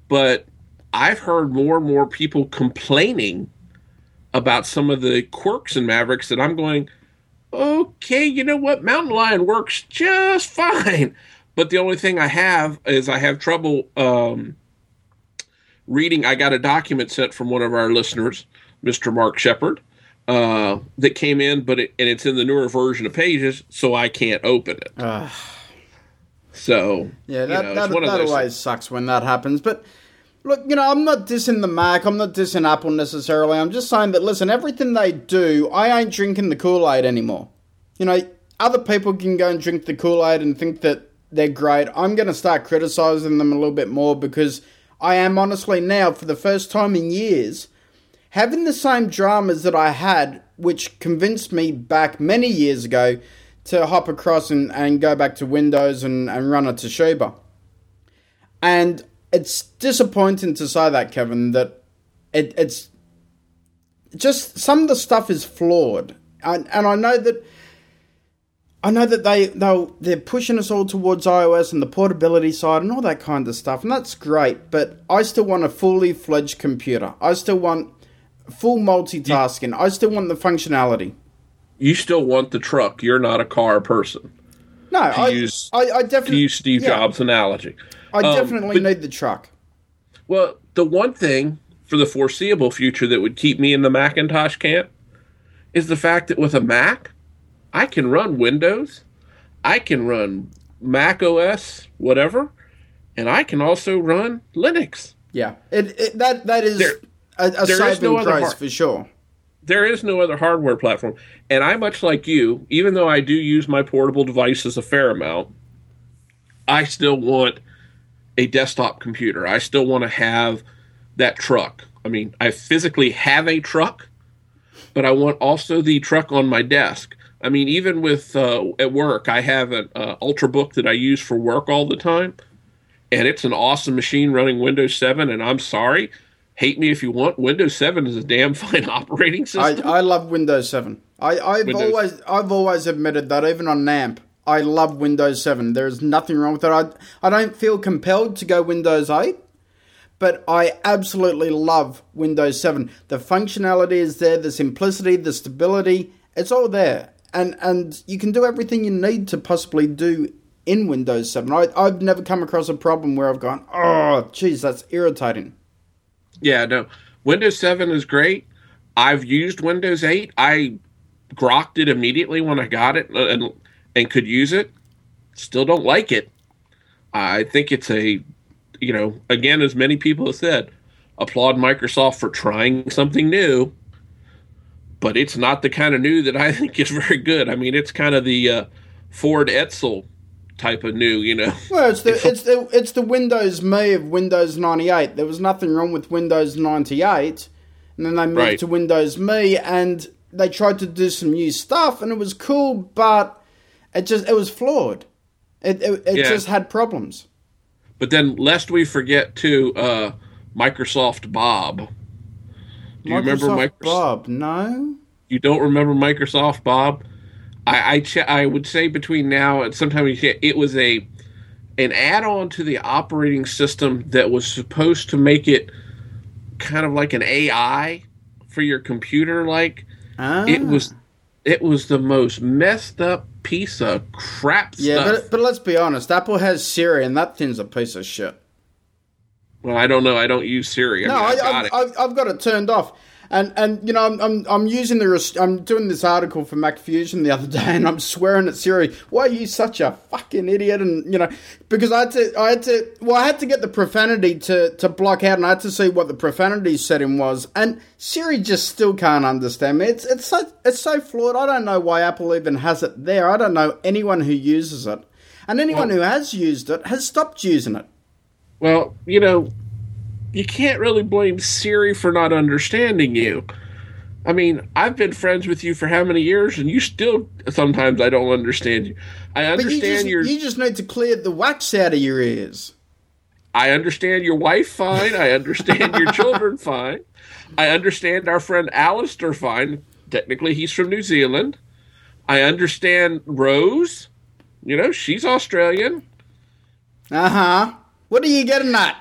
[SPEAKER 3] But I've heard more and more people complaining about some of the quirks in Mavericks that I'm going okay, you know what? Mountain Lion works just fine. But the only thing I have is I have trouble um, reading. I got a document sent from one of our listeners, Mr. Mark Shepard, uh, that came in, but it, and it's in the newer version of Pages, so I can't open it. Uh, so
[SPEAKER 2] yeah, that, you know, that, that always sucks when that happens. But Look, you know, I'm not dissing the Mac, I'm not dissing Apple necessarily. I'm just saying that, listen, everything they do, I ain't drinking the Kool Aid anymore. You know, other people can go and drink the Kool Aid and think that they're great. I'm going to start criticizing them a little bit more because I am honestly now, for the first time in years, having the same dramas that I had, which convinced me back many years ago to hop across and, and go back to Windows and, and run a Toshiba. And it's disappointing to say that, Kevin, that it, it's just some of the stuff is flawed. And, and I know that I know that they they they're pushing us all towards iOS and the portability side and all that kind of stuff, and that's great. But I still want a fully fledged computer. I still want full multitasking. I still want the functionality.
[SPEAKER 3] You still want the truck. You're not a car person.
[SPEAKER 2] No, I,
[SPEAKER 3] use-
[SPEAKER 2] I, I definitely
[SPEAKER 3] use Steve
[SPEAKER 2] yeah,
[SPEAKER 3] Jobs' analogy.
[SPEAKER 2] I
[SPEAKER 3] Um,
[SPEAKER 2] definitely
[SPEAKER 3] but-
[SPEAKER 2] need the truck.
[SPEAKER 3] Well, the one thing for the foreseeable future that would keep me in the Macintosh camp is the fact that with a Mac, I can run Windows, I can run Mac OS, whatever, and I can also run Linux.
[SPEAKER 2] Yeah, it, it that that is
[SPEAKER 3] There-
[SPEAKER 2] a, a
[SPEAKER 3] there is no other
[SPEAKER 2] for sure.
[SPEAKER 3] There is no other hardware platform. And I, much like you, even though I do use my portable devices a fair amount, I still want a desktop computer. I still want to have that truck. I mean, I physically have a truck, but I want also the truck on my desk. I mean, even with uh, at work, I have an uh, Ultrabook that I use for work all the time, and it's an awesome machine running Windows 7. And I'm sorry, hate me if you want, Windows 7 is a damn fine operating
[SPEAKER 2] I,
[SPEAKER 3] system.
[SPEAKER 2] I love Windows Seven. I, I've
[SPEAKER 3] Windows-
[SPEAKER 2] always I've always admitted that even on NAMP, I love Windows Seven. There's nothing wrong with it. I I don't feel compelled to go Windows Eight, but I absolutely love Windows Seven. The functionality is there, the simplicity, the stability, it's all there, and and you can do everything you need to possibly do in Windows Seven. I, I've never come across a problem where I've gone, oh, geez, that's irritating.
[SPEAKER 3] Yeah, no. Windows 7 is great. I've used Windows 8. I grokked it immediately when I got it uh, and and could use it. Still don't like it. I think it's a you know, again as many people have said, applaud Microsoft for trying something new. But it's not the kind of new that I think is very good. I mean, it's kind of the uh, Ford Edsel type of new, you know.
[SPEAKER 2] Well, it's the it's the it's the Windows Me of Windows ninety eight. There was nothing wrong with Windows ninety eight, and then they moved
[SPEAKER 3] Right.
[SPEAKER 2] to Windows Me, and they tried to do some new stuff, and it was cool, but it just it was flawed. It it, it
[SPEAKER 3] Yeah.
[SPEAKER 2] just had problems.
[SPEAKER 3] But then, lest we forget to uh, Microsoft Bob. Do you remember
[SPEAKER 2] Microsoft? Bob? No.
[SPEAKER 3] You don't remember Microsoft Bob? I I, I would say between now and sometime it was a an add-on to the operating system that was supposed to make it kind of like an AI for your computer. Like
[SPEAKER 2] Ah.
[SPEAKER 3] it was, it was the most messed up piece of crap
[SPEAKER 2] Yeah,
[SPEAKER 3] stuff.
[SPEAKER 2] but but let's be honest. Apple has Siri, and that thing's a piece of shit.
[SPEAKER 3] Well, I don't know. I don't use Siri. I
[SPEAKER 2] No,
[SPEAKER 3] mean,
[SPEAKER 2] I,
[SPEAKER 3] I got
[SPEAKER 2] I've. I've, I've got it turned off, and and you know I'm I'm, I'm using the rest- I'm doing this article for Mac Fusion the other day, and I'm swearing at Siri. Why are you such a fucking idiot? And you know because I had to I had to well I had to get the profanity to to block out, and I had to see what the profanity setting was, and Siri just still can't understand me. It's it's so it's so flawed. I don't know why Apple even has it there. I don't know anyone who uses it, and anyone who has used it has stopped using it.
[SPEAKER 3] Well, you know, you can't really blame Siri for not understanding you. I mean, I've been friends with you for how many years, and you still sometimes I don't understand you. I
[SPEAKER 2] you
[SPEAKER 3] understand
[SPEAKER 2] just,
[SPEAKER 3] your
[SPEAKER 2] you just need to clear the wax out of your ears.
[SPEAKER 3] I understand your wife fine. I understand your children fine. I understand our friend Alistair fine. Technically, he's from New Zealand. I understand Rose. You know, she's Australian.
[SPEAKER 2] Uh huh. What are you getting at?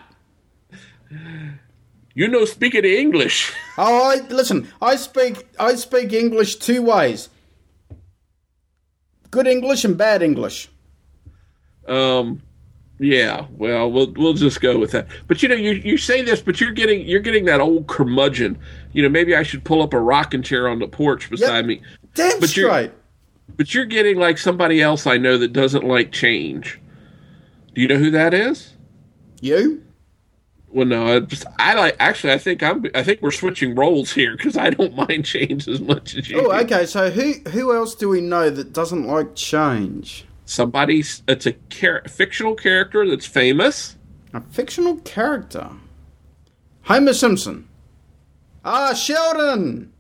[SPEAKER 3] You know, speaking English.
[SPEAKER 2] Oh, I, listen. I speak. I speak English two ways. Good English and bad English.
[SPEAKER 3] Um, yeah. Well, we'll we'll just go with that. But you know, you you say this, but you're getting you're getting that old curmudgeon. You know, maybe I should pull up a rocking chair on the porch beside me.
[SPEAKER 2] Damn
[SPEAKER 3] But you're-
[SPEAKER 2] straight.
[SPEAKER 3] But you're getting like somebody else I know that doesn't like change. Do you know who that is?
[SPEAKER 2] You?
[SPEAKER 3] Well, no, I just I like. Actually, I think I'm. I think we're switching roles here because I don't mind change as much as you.
[SPEAKER 2] Oh, okay. So who who else do we know that doesn't like change?
[SPEAKER 3] Somebody's. It's a char- fictional character that's famous.
[SPEAKER 2] A fictional character. Homer Simpson. Ah, Sheldon.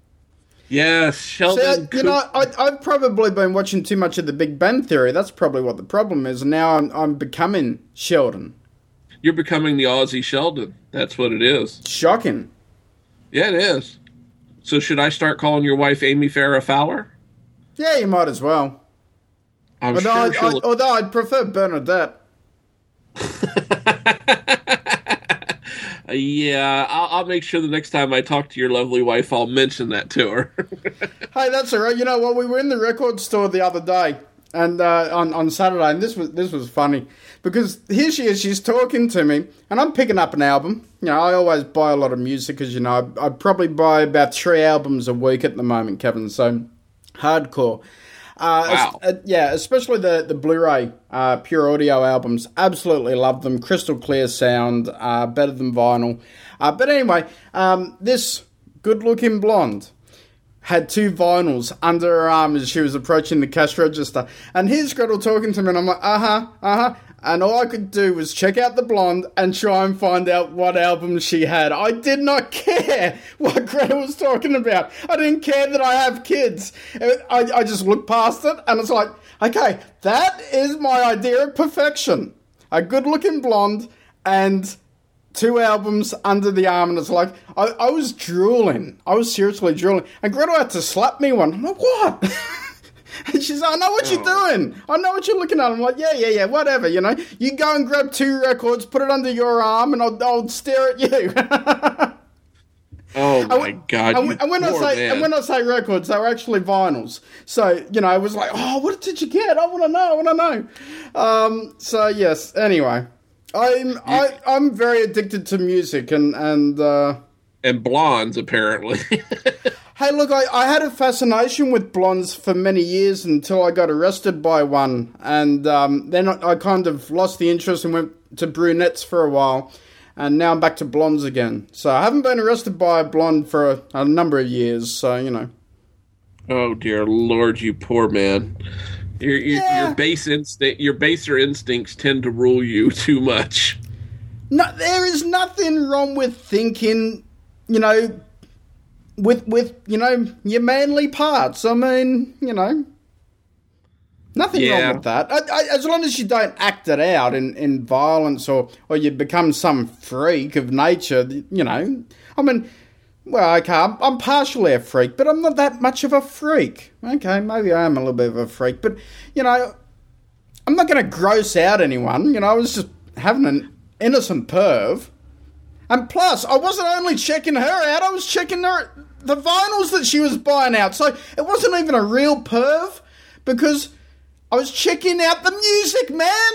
[SPEAKER 3] Yes,
[SPEAKER 2] See,
[SPEAKER 3] Sheldon.
[SPEAKER 2] I- you
[SPEAKER 3] Coop-
[SPEAKER 2] know, I, I've probably been watching too much of The Big Bang Theory. That's probably what the problem is. And now I'm, I'm becoming Sheldon.
[SPEAKER 3] You're becoming the Aussie Sheldon. That's what it is.
[SPEAKER 2] Shocking.
[SPEAKER 3] Yeah, it is. So should I start calling your wife Amy Farrah Fowler?
[SPEAKER 2] Yeah, you might as well.
[SPEAKER 3] I'm
[SPEAKER 2] Although,
[SPEAKER 3] sure
[SPEAKER 2] I'd. I, although I'd prefer Bernadette.
[SPEAKER 3] Yeah, I'll, I'll make sure the next time I talk to your lovely wife, I'll mention that to her.
[SPEAKER 2] Hey, that's all right. You know what? We were in the record store the other day, and uh, on on Saturday, and this was this was funny because here she is. She's talking to me, and I'm picking up an album. You know, I always buy a lot of music because you know I, I probably buy about three albums a week at the moment, Kevin. So hardcore. Uh,
[SPEAKER 3] Wow.
[SPEAKER 2] uh, yeah, especially the the Blu-ray uh, pure audio albums. Absolutely love them. Crystal clear sound, uh, better than vinyl. Uh, but anyway, um, this good-looking blonde had two vinyls under her arm as she was approaching the cash register. And here's Gretel talking to me, and I'm like, uh huh, uh huh. And all I could do was check out the blonde and try and find out what album she had. I did not care what Gretel was talking about. I didn't care that I have kids. I, I just looked past it and it's like, okay, that is my idea of perfection. A good looking blonde and two albums under the arm, and it's like I, I was drooling. I was seriously drooling, and Gretel had to slap me one. I'm like, what? and she's like, I know what you're doing. I know what you're looking at. I'm like, yeah, yeah, yeah, whatever. You know, you go and grab two records, put it under your arm, and I'll, I'll stare at you.
[SPEAKER 3] oh my
[SPEAKER 2] And-
[SPEAKER 3] god!
[SPEAKER 2] And, and when I say
[SPEAKER 3] man.
[SPEAKER 2] and when I say records, they were actually vinyls. So you know, I was like, oh, what did you get? I want to know. I want to know. Um, so yes. Anyway, I'm I, I'm very addicted to music, and and uh,
[SPEAKER 3] and blondes apparently.
[SPEAKER 2] hey, look, I, I had a fascination with blondes for many years until I got arrested by one, and um, then I, I kind of lost the interest and went to brunettes for a while. And now I'm back to blondes again. So I haven't been arrested by a blonde for a, a number of years. So you know.
[SPEAKER 3] oh dear lord, you poor man. Your your,
[SPEAKER 2] Yeah.
[SPEAKER 3] your base instinct, your baser instincts tend to rule you too much.
[SPEAKER 2] No, there is nothing wrong with thinking, you know, with with you know your manly parts. I mean, you know, nothing
[SPEAKER 3] Yeah.
[SPEAKER 2] wrong with that. I, I, as long as you don't act it out in, in violence or or you become some freak of nature. You know, I mean. Well, okay, I'm, I'm partially a freak, but I'm not that much of a freak. Okay, maybe I am a little bit of a freak, but, you know, I'm not going to gross out anyone. You know, I was just having an innocent perv. And plus, I wasn't only checking her out, I was checking her the vinyls that she was buying out. So it wasn't even a real perv because I was checking out the music, man.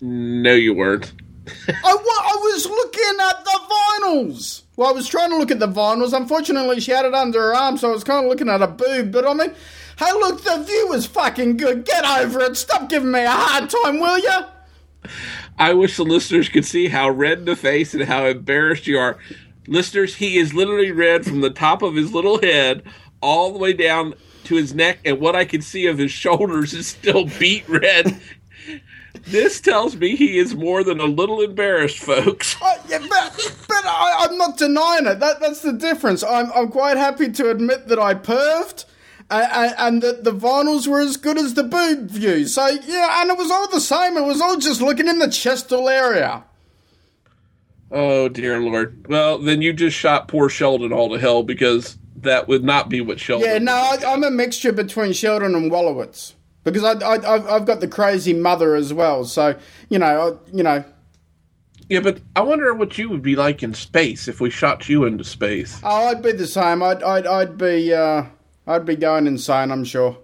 [SPEAKER 3] No, you weren't.
[SPEAKER 2] I, wa- I was looking at the vinyls. Well, I was trying to look at the vinyls. Unfortunately, she had it under her arm, so I was kind of looking at a boob. But I mean, hey, look, the view was fucking good. Get over it. Stop giving me a hard time, will you?
[SPEAKER 3] I wish the listeners could see how red in the face and how embarrassed you are. Listeners, he is literally red from the top of his little head all the way down to his neck, and what I can see of his shoulders is still beet red. This tells me he is more than a little embarrassed, folks.
[SPEAKER 2] Oh, yeah, but but I, I'm not denying it. That that's the difference. I'm I'm quite happy to admit that I perved, and, and that the vinyls were as good as the boob view. So yeah, and it was all the same. It was all just looking in the chestal area.
[SPEAKER 3] Oh dear lord. Well, then you just shot poor Sheldon all to hell because that would not be what Sheldon.
[SPEAKER 2] Yeah, no, I, I'm a mixture between Sheldon and Wolowitz because I, I I've, I've got the crazy mother as well. So you know, I, you know,
[SPEAKER 3] Yeah, but I wonder what you would be like in space if we shot you into space.
[SPEAKER 2] oh, I'd be the same. I'd I'd I'd be uh, I'd be going insane. I'm sure.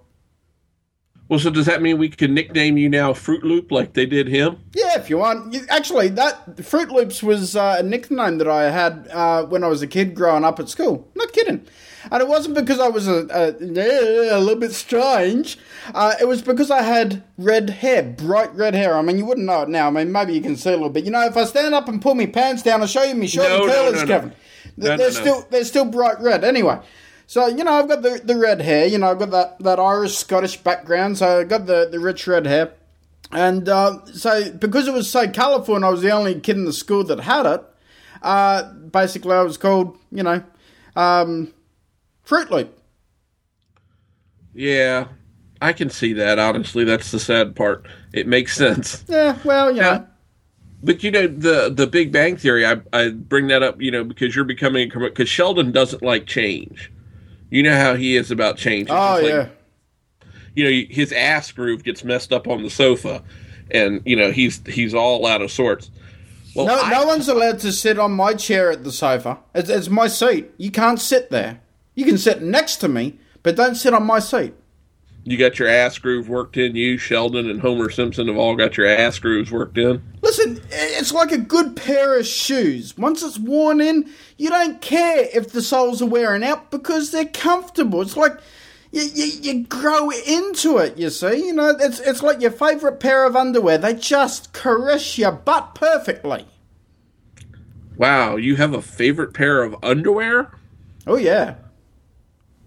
[SPEAKER 3] Well, so does that mean we can nickname you now Fruit Loop like they did him?
[SPEAKER 2] Yeah, if you want. Actually, that Fruit Loops was uh, a nickname that I had uh, when I was a kid growing up at school. Not kidding. And it wasn't because I was a, a, a little bit strange. Uh, it was because I had red hair, bright red hair. I mean, you wouldn't know it now. I mean, maybe you can see a little bit. You know, if I stand up and pull my pants down, I'll show you my short
[SPEAKER 3] No,
[SPEAKER 2] curlers,
[SPEAKER 3] no, no.
[SPEAKER 2] Kevin. Th-
[SPEAKER 3] No, no,
[SPEAKER 2] they're
[SPEAKER 3] no.
[SPEAKER 2] still they're still bright red. Anyway, so you know, I've got the, the red hair. You know, I've got that, that Irish Scottish background, so I've got the, the rich red hair. And uh, so, because it was so colourful and I was the only kid in the school that had it, uh, basically I was called, you know, um, Fruit Loop.
[SPEAKER 3] Yeah, I can see that. Honestly, that's the sad part. It makes sense.
[SPEAKER 2] Yeah, well, you
[SPEAKER 3] Yeah.
[SPEAKER 2] know.
[SPEAKER 3] But you know the the Big Bang Theory. I I bring that up, you know, because you're becoming a because Sheldon doesn't like change. You know how he is about change.
[SPEAKER 2] Oh
[SPEAKER 3] like,
[SPEAKER 2] yeah.
[SPEAKER 3] you know his ass groove gets messed up on the sofa, and you know he's he's all out of sorts. Well,
[SPEAKER 2] No,
[SPEAKER 3] I-
[SPEAKER 2] no one's allowed to sit on my chair at the sofa. It's, it's my seat. You can't sit there. You can sit next to me, but don't sit on my seat.
[SPEAKER 3] You got your ass groove worked in. You, Sheldon, and Homer Simpson have all got your ass grooves worked in.
[SPEAKER 2] Listen, it's like a good pair of shoes. Once it's worn in, you don't care if the soles are wearing out because they're comfortable. It's like you, you, you grow into it, you see. You know, it's, it's like your favourite pair of underwear. They just caress your butt perfectly.
[SPEAKER 3] Wow, you have a favorite pair of underwear?
[SPEAKER 2] Oh, yeah.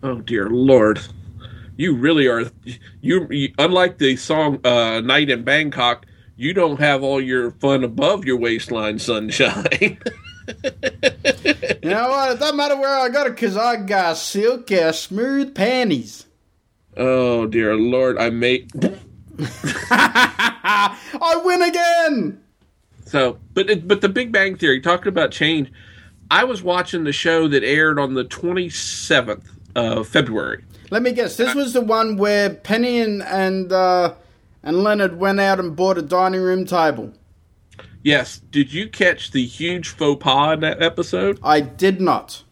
[SPEAKER 3] Oh dear lord. You really are you, you unlike the song uh Night in Bangkok, you don't have all your fun above your waistline sunshine.
[SPEAKER 2] You know what? It doesn't matter where I got it because I got silky, smooth panties.
[SPEAKER 3] oh dear lord, I made
[SPEAKER 2] I win again!
[SPEAKER 3] so but it, but the Big Bang Theory talking about change. I was watching the show that aired on the 27th of February.
[SPEAKER 2] Let me guess. This was the one where Penny and and, uh, and Leonard went out and bought a dining room table.
[SPEAKER 3] Yes, did you catch the huge faux pas in that episode?
[SPEAKER 2] I did not.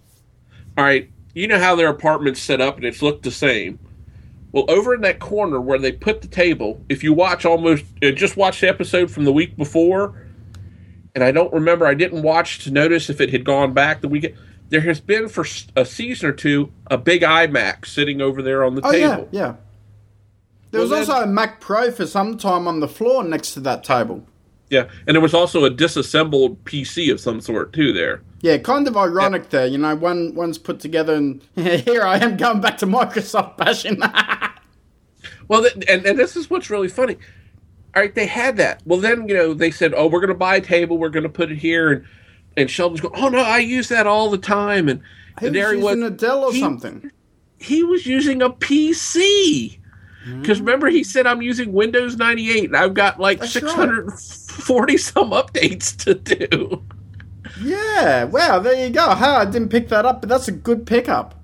[SPEAKER 3] All right, you know how their apartment's set up and it's looked the same. Well, over in that corner where they put the table, if you watch almost uh, just watch the episode from the week before, and I don't remember, I didn't watch to notice if it had gone back the weekend. There has been for a season or two a big iMac sitting over there on the
[SPEAKER 2] Oh yeah,
[SPEAKER 3] table.
[SPEAKER 2] yeah. There
[SPEAKER 3] Well,
[SPEAKER 2] was
[SPEAKER 3] then-
[SPEAKER 2] also a Mac Pro for some time on the floor next to that table.
[SPEAKER 3] Yeah, and there was also a disassembled PC of some sort too there.
[SPEAKER 2] Yeah, kind of ironic there. You know, one one's put together, and here I am going back to Microsoft bashing.
[SPEAKER 3] Well, and and this is what's really funny. All right, they had that. Well, then you know they said, "Oh, we're going to buy a table. We're going to put it here." And and Sheldon's going, "Oh no, I use that all the time." And,
[SPEAKER 2] He
[SPEAKER 3] and
[SPEAKER 2] was using
[SPEAKER 3] was.
[SPEAKER 2] a Dell or
[SPEAKER 3] he-
[SPEAKER 2] something.
[SPEAKER 3] He was using a PC. Because remember, he said, "I'm using Windows 98, and I've got like
[SPEAKER 2] That's right.
[SPEAKER 3] 640 some updates to do."
[SPEAKER 2] Yeah, wow, there you go. Huh, I didn't pick that up, but that's a good pickup.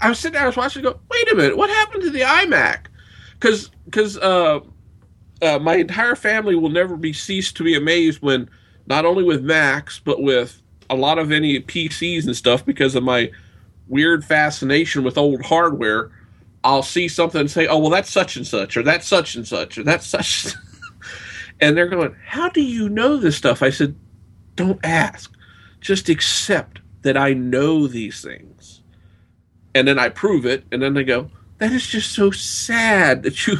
[SPEAKER 3] I was sitting there, I was watching, go, wait a minute, what happened to the iMac? Because because uh, uh, my entire family will never be ceased to be amazed when not only with Macs but with a lot of any PCs and stuff because of my weird fascination with old hardware. I'll see something and say, "Oh, well, that's such and such, or that's such and such, or that's such," and they're going, "How do you know this stuff?" I said, "Don't ask, just accept that I know these things." and then I prove it, and then they go, "That is just so sad that you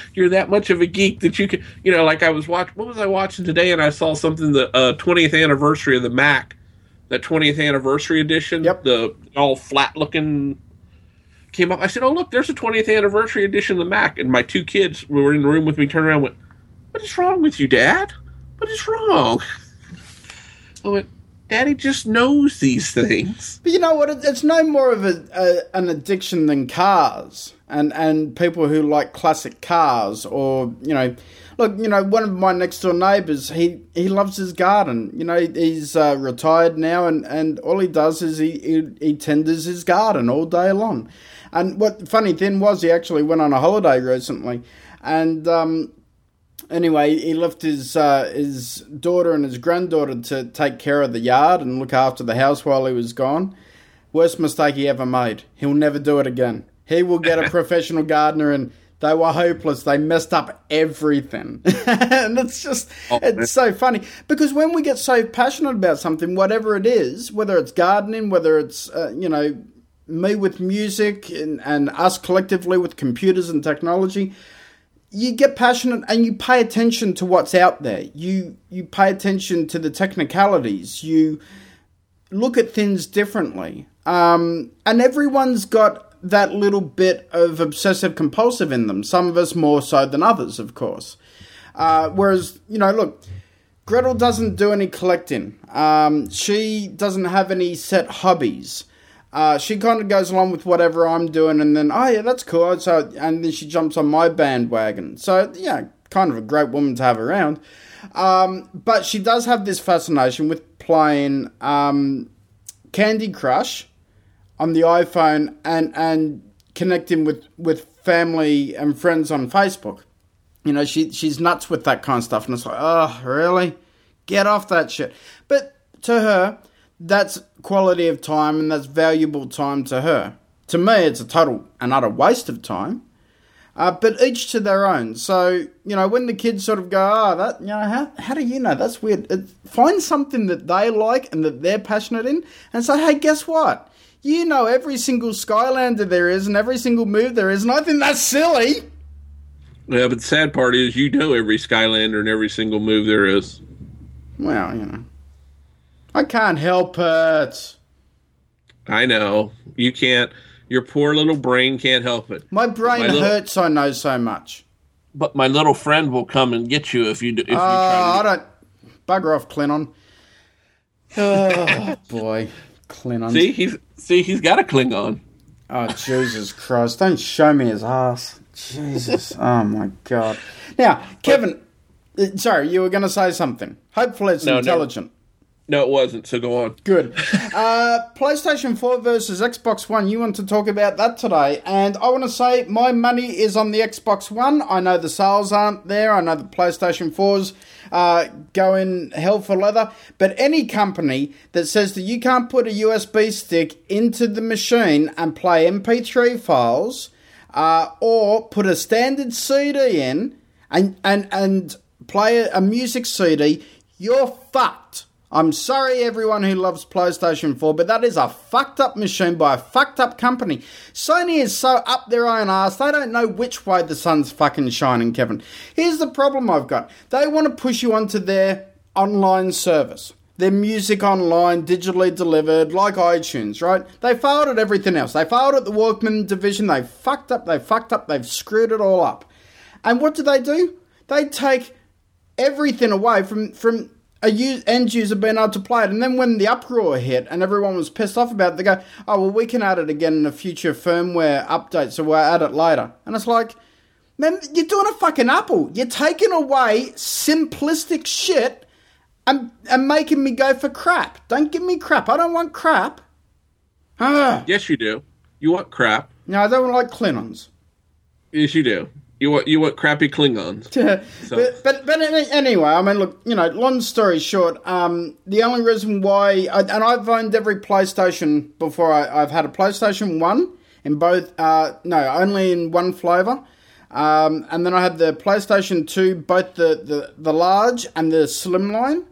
[SPEAKER 3] you're that much of a geek that you can." You know, like I was watching. What was I watching today? And I saw something the uh, 20th anniversary of the Mac, that 20th anniversary edition.
[SPEAKER 2] Yep.
[SPEAKER 3] The all flat looking came up. I said, "Oh look, there's a 20th anniversary edition of the Mac." And my two kids were in the room with me turned around and went, "What is wrong with you, Dad? What is wrong?" I went, "Daddy just knows these things."
[SPEAKER 2] But you know what? It's no more of a, a an addiction than cars, and and people who like classic cars, or you know, look, you know, one of my next door neighbours, he he loves his garden. You know, he's uh, retired now, and and all he does is he, he he tenders his garden all day long. And what funny thing was, he actually went on a holiday recently, and um, anyway, he left his uh, his daughter and his granddaughter to take care of the yard and look after the house while he was gone. Worst mistake he ever made. He'll never do it again. He will get a professional gardener, and they were hopeless. They messed up everything, and it's just
[SPEAKER 3] Oh,
[SPEAKER 2] it's so funny because when we get so passionate about something, whatever it is, whether it's gardening, whether it's uh, you know me with music and, and us collectively with computers and technology, you get passionate and you pay attention to what's out there. You you pay attention to the technicalities. You look at things differently. Um, and everyone's got that little bit of obsessive compulsive in them. Some of us more so than others, of course. Uh, whereas, you know, look, Gretel doesn't do any collecting. Um, she doesn't have any set hobbies. Uh, she kind of goes along with whatever I'm doing, and then oh yeah, that's cool. So and then she jumps on my bandwagon. So yeah, kind of a great woman to have around. Um, but she does have this fascination with playing um, Candy Crush on the iPhone and and connecting with with family and friends on Facebook. You know, she she's nuts with that kind of stuff, and it's like, oh, really? Get off that shit. But to her, that's quality of time, and that's valuable time to her. To me, it's a total and utter waste of time. Uh, but each to their own. So, you know, when the kids sort of go, oh, that, you know, how, how do you know? That's weird. It, find something that they like and that they're passionate in and say, hey, guess what? You know every single Skylander there is and every single move there is, and I think that's silly.
[SPEAKER 3] Yeah, but the sad part is you know every Skylander and every single move there is.
[SPEAKER 2] Well, you know. I can't help it.
[SPEAKER 3] I know. You can't. Your poor little brain can't help it.
[SPEAKER 2] My brain
[SPEAKER 3] My little-
[SPEAKER 2] hurts, I know so much.
[SPEAKER 3] But my little friend will come and get you if you do, if you
[SPEAKER 2] Oh,
[SPEAKER 3] try
[SPEAKER 2] I don't. Bugger off, Clinton. Oh, boy. Clinton.
[SPEAKER 3] See, he's see he's got a Klingon.
[SPEAKER 2] Oh, Jesus Christ. Don't show me his ass. Jesus. Oh, my God. Now, Kevin, uh, sorry, you were going to say something. Hopefully it's
[SPEAKER 3] no.
[SPEAKER 2] intelligent.
[SPEAKER 3] No, it wasn't. So go on.
[SPEAKER 2] Good. Uh, PlayStation 4 versus Xbox One. You want to talk about that today. And I want to say my money is on the Xbox One. I know the sales aren't there. I know the PlayStation 4's uh, going hell for leather. But any company that says that you can't put a USB stick into the machine and play MP3 files uh, or put a standard CD in and, and, and play a music CD, you're fucked. I'm sorry, everyone who loves PlayStation 4, but that is a fucked up machine by a fucked up company. Sony is so up their own ass, they don't know which way the sun's fucking shining, Kevin. Here's the problem I've got they want to push you onto their online service. Their music online, digitally delivered, like iTunes, right? They failed at everything else. They failed at the Walkman division. They fucked up, they fucked up, they've screwed it all up. And what do they do? They take everything away from from a u- end user being able to play it. And then when the uproar hit and everyone was pissed off about it, they go, "Oh well, we can add it again in a future firmware update, so we'll add it later." And it's like, man, you're doing a fucking Apple. You're taking away simplistic shit and and making me go for crap. Don't give me crap. I don't want crap. Ah,
[SPEAKER 3] Yes, you do. You want crap.
[SPEAKER 2] no, I don't like Klingons.
[SPEAKER 3] Yes, you do. You want you want crappy Klingons.
[SPEAKER 2] but, but but anyway, I mean, look, you know, long story short, um, the only reason why, I, and I've owned every PlayStation before. I, I've had a PlayStation One in both, uh, no, only in one flavor, um, and then I had the PlayStation Two, both the the, the large and the slimline.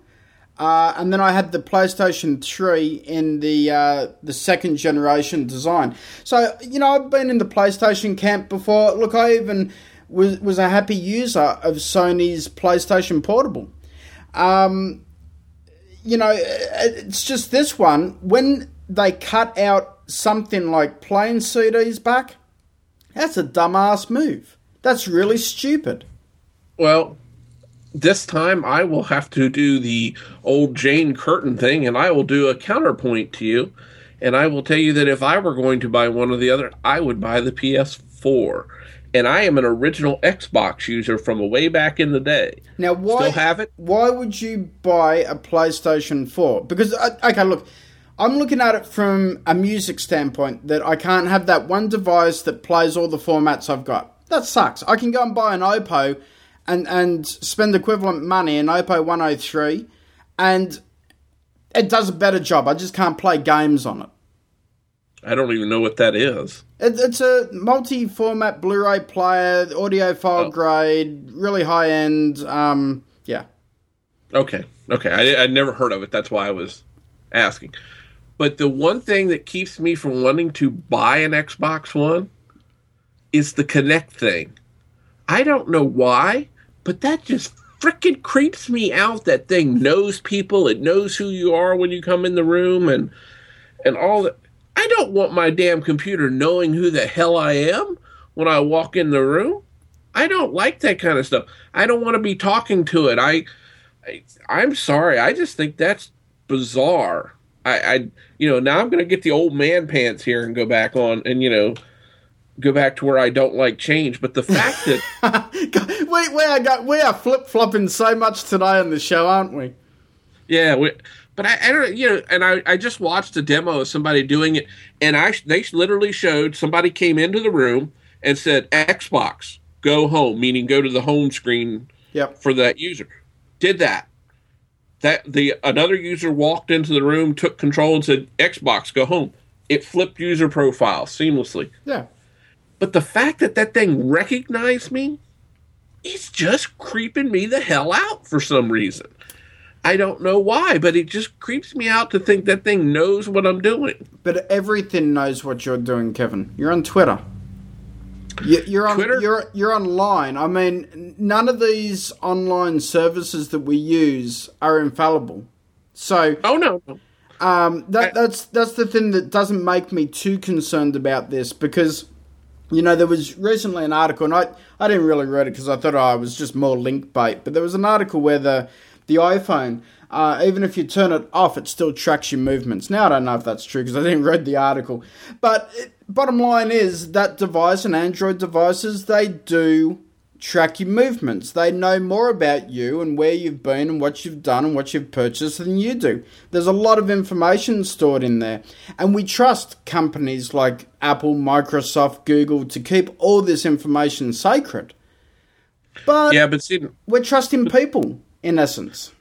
[SPEAKER 2] Uh, and then I had the PlayStation 3 in the uh, the second generation design. So you know I've been in the PlayStation camp before. Look, I even was was a happy user of Sony's PlayStation Portable. Um, you know, it's just this one when they cut out something like playing CDs back. That's a dumbass move. That's really stupid.
[SPEAKER 3] Well, this time I will have to do the old Jane Curtin thing, and I will do a counterpoint to you, and I will tell you that if I were going to buy one or the other, I would buy the PS4. And I am an original Xbox user from way back in the day.
[SPEAKER 2] Now, why
[SPEAKER 3] Still have it?
[SPEAKER 2] Why would you buy a PlayStation Four? Because uh, okay, look, I'm looking at it from a music standpoint. That I can't have that one device that plays all the formats I've got. That sucks. I can go and buy an Oppo and and spend equivalent money in Oppo 103, and it does a better job. I just can't play games on it.
[SPEAKER 3] I don't even know what that is.
[SPEAKER 2] It, it's a multi-format Blu-ray player, audio file
[SPEAKER 3] Oh.
[SPEAKER 2] grade, really high end. Um, yeah.
[SPEAKER 3] Okay, okay. I I'd never heard of it. That's why I was asking. But the one thing that keeps me from wanting to buy an Xbox One is the Kinect thing. I don't know why, but that just freaking creeps me out. That thing knows people. It knows who you are when you come in the room, and and all that. I don't want my damn computer knowing who the hell I am when I walk in the room. I don't like that kind of stuff. I don't want to be talking to it. I, I I'm sorry. I just think that's bizarre. I, I you know now I'm going to get the old man pants here and go back on and you know go back to where I don't like change. But the fact that
[SPEAKER 2] God, we, we are we are flip flopping so much today on the show, aren't we?
[SPEAKER 3] Yeah, we, but I, I don't, you know, and I, I just watched a demo of somebody doing it, and I they literally showed somebody came into the room and said Xbox go home, meaning go to the home screen
[SPEAKER 2] Yep.
[SPEAKER 3] for that user. Did that. That the another user walked into the room, took control, and said Xbox go home. It flipped user profile seamlessly.
[SPEAKER 2] Yeah.
[SPEAKER 3] But the fact that that thing recognized me it's just creeping me the hell out for some reason. I don't know why, but it just creeps me out to think that thing knows what I'm doing.
[SPEAKER 2] But everything knows what you're doing, Kevin. You're on Twitter. You- You're on.
[SPEAKER 3] Twitter?
[SPEAKER 2] You're you're online. I mean, none of these online services that we use are infallible. So
[SPEAKER 3] Oh no.
[SPEAKER 2] um, that, that's that's the thing that doesn't make me too concerned about this because you know there was recently an article and I I didn't really read it because I thought oh, it was just more link bait, but there was an article where the the iPhone. Uh, even if you turn it off, it still tracks your movements. Now I don't know if that's true because I didn't read the article, but it, bottom line is that device and Android devices they do track your movements. They know more about you and where you've been and what you've done and what you've purchased than you do. There's a lot of information stored in there. And we trust companies like Apple, Microsoft, Google to keep all this information sacred. But
[SPEAKER 3] Yeah, but see,
[SPEAKER 2] we're trusting people, in essence.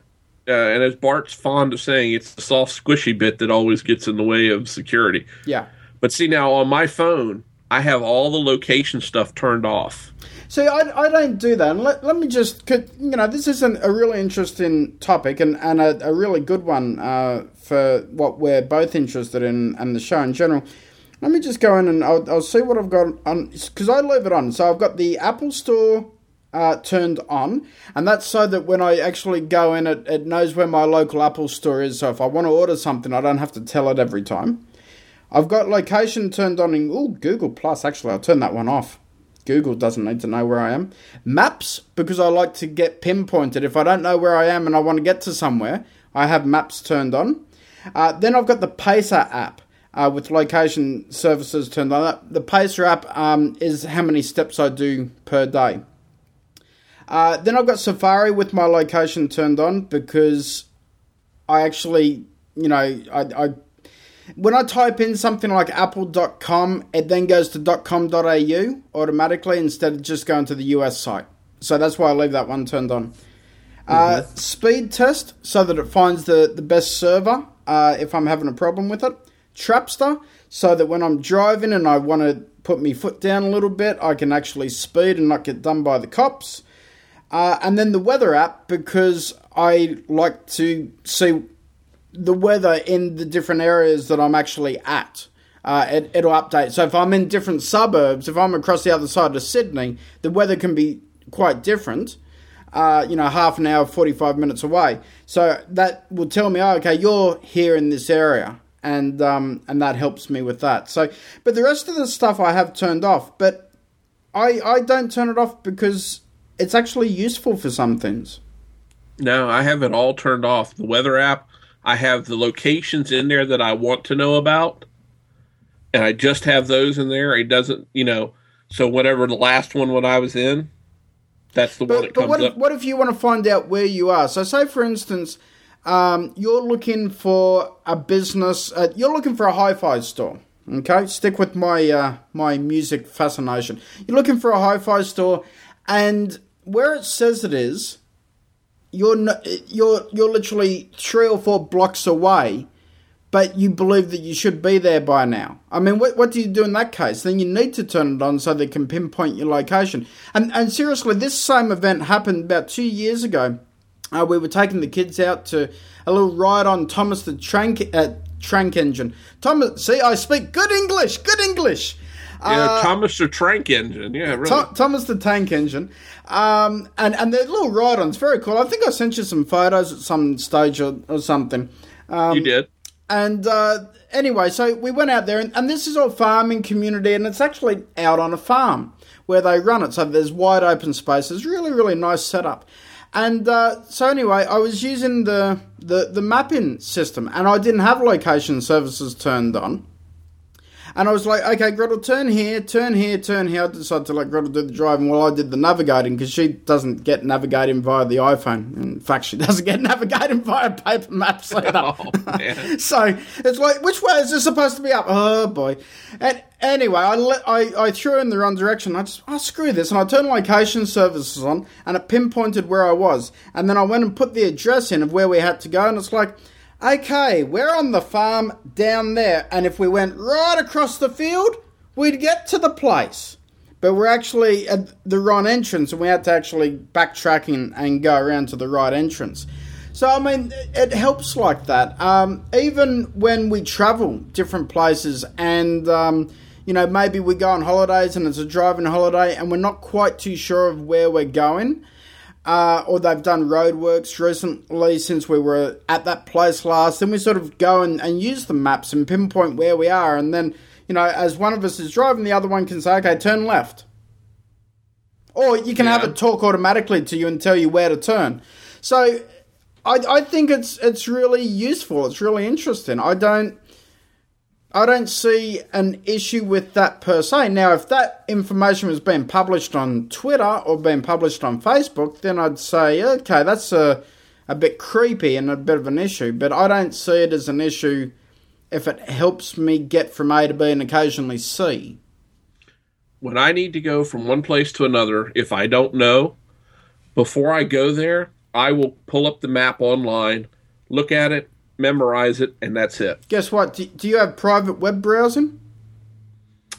[SPEAKER 3] uh, and as Bart's fond of saying, it's the soft, squishy bit that always gets in the way of security.
[SPEAKER 2] Yeah.
[SPEAKER 3] But see, now on my phone, I have all the location stuff turned off.
[SPEAKER 2] See, I, I don't do that. And let, let me just, could- you know, this is an, a really interesting topic and, and a, a really good one uh, for what we're both interested in and the show in general. Let me just go in and I'll, I'll see what I've got on, because I leave it on. So I've got the Apple Store uh, turned on, and that's so that when I actually go in, it, it knows where my local Apple Store is. So if I want to order something, I don't have to tell it every time. I've got location turned on in oh Google Plus. Actually, I'll turn that one off. Google doesn't need to know where I am. Maps because I like to get pinpointed. If I don't know where I am and I want to get to somewhere, I have maps turned on. Uh, then I've got the Pacer app uh, with location services turned on. The Pacer app um, is how many steps I do per day. Uh, then I've got Safari with my location turned on because I actually, you know, I, I when I type in something like apple.com, it then goes to .com.au automatically instead of just going to the US site. So that's why I leave that one turned on. Uh, speed test so that it finds the, the best server uh, if I'm having a problem with it. Trapster so that when I'm driving and I want to put my foot down a little bit, I can actually speed and not get done by the cops. Uh, and then the weather app because I like to see the weather in the different areas that I'm actually at. Uh, it, it'll update. So if I'm in different suburbs, if I'm across the other side of Sydney, the weather can be quite different. Uh, you know, half an hour, 45 minutes away. So that will tell me, oh, okay, you're here in this area. And, um, and that helps me with that. So, but the rest of the stuff I have turned off. But I, I don't turn it off because it's actually useful for some things.
[SPEAKER 3] No, I have it all turned off. The weather app, I have the locations in there that I want to know about, and I just have those in there. It doesn't, you know, so whatever the last one when I was in, that's the one that
[SPEAKER 2] but
[SPEAKER 3] comes
[SPEAKER 2] what if,
[SPEAKER 3] up.
[SPEAKER 2] what if you want to find out where you are? So, say for instance, um, you're looking for a business. Uh, you're looking for a hi-fi store. Okay, stick with my uh, my music fascination. You're looking for a hi-fi store, and where it says it is, you're you're you're literally three or four blocks away, but you believe that you should be there by now. I mean, what what do you do in that case? Then you need to turn it on so they can pinpoint your location. And and seriously, this same event happened about two years ago. Uh, we were taking the kids out to a little ride on Thomas the Trank uh, Trank engine. Thomas, see, I speak good English. Good English.
[SPEAKER 3] Yeah, Thomas the Trank Engine. Yeah, really.
[SPEAKER 2] Tho- Thomas the Tank Engine, um, and and their little ride-ons very cool. I think I sent you some photos at some stage or, or something. Um,
[SPEAKER 3] you did.
[SPEAKER 2] And uh, anyway, so we went out there, and, and this is all farming community, and it's actually out on a farm where they run it. So there's wide open spaces, really, really nice setup. And uh, so anyway, I was using the, the the mapping system, and I didn't have location services turned on. And I was like, okay, Gretel, turn here, turn here, turn here. I decided to let Gretel do the driving while I did the navigating because she doesn't get navigating via the iPhone. In fact, she doesn't get navigating via paper maps oh, either. Oh, so it's like, which way is this supposed to be up? Oh boy. And anyway, I, let, I, I threw in the wrong direction. I just, oh, screw this. And I turned location services on and it pinpointed where I was. And then I went and put the address in of where we had to go. And it's like, okay, we're on the farm down there, and if we went right across the field, we'd get to the place. But we're actually at the wrong entrance, and we had to actually backtrack and, and go around to the right entrance. So, I mean, it helps like that. Um, even when we travel different places and, um, you know, maybe we go on holidays and it's a driving holiday and we're not quite too sure of where we're going uh, or they've done roadworks recently since we were at that place last. Then we sort of go and, and use the maps and pinpoint where we are. And then, you know, as one of us is driving, the other one can say, okay, turn left. Or you can yeah. have it talk automatically to you and tell you where to turn. So I, I think it's it's really useful. It's really interesting. I don't I don't see an issue with that per se. Now, if that information was being published on Twitter or being published on Facebook, then I'd say, okay, that's a, a bit creepy and a bit of an issue. But I don't see it as an issue if it helps me get from A to B and occasionally C.
[SPEAKER 3] When I need to go from one place to another, if I don't know, before I go there, I will pull up the map online, look at it, memorize it, and that's it.
[SPEAKER 2] Guess what? Do, do you have private web browsing?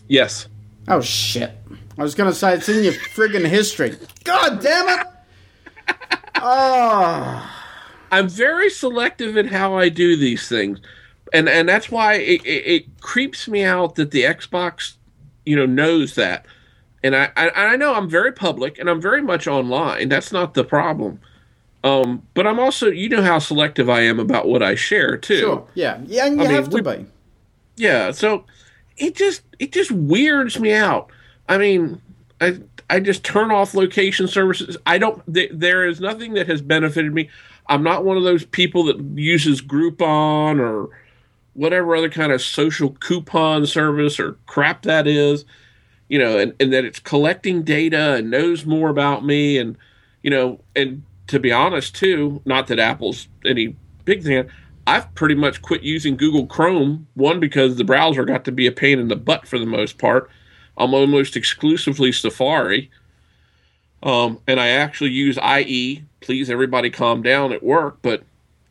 [SPEAKER 3] Yes.
[SPEAKER 2] Oh shit! I was gonna say it's in your friggin' history. God damn it! Oh.
[SPEAKER 3] I'm very selective in how I do these things, and and that's why it, it, it creeps me out that the Xbox, you know, knows that. And I, I I know I'm very public and I'm very much online. That's not the problem. Um, but I'm also, you know, how selective I am about what I share too.
[SPEAKER 2] Sure. Yeah. Yeah, you I have mean, to we, be.
[SPEAKER 3] Yeah. So it just it just weirds me out. I mean, I I just turn off location services. I don't. Th- there is nothing that has benefited me. I'm not one of those people that uses Groupon or whatever other kind of social coupon service or crap that is. You know, and, and that it's collecting data and knows more about me and you know and to be honest, too, not that Apple's any big thing, I've pretty much quit using Google Chrome. One, because the browser got to be a pain in the butt for the most part. I'm almost exclusively Safari. Um, and I actually use IE. Please, everybody calm down at work, but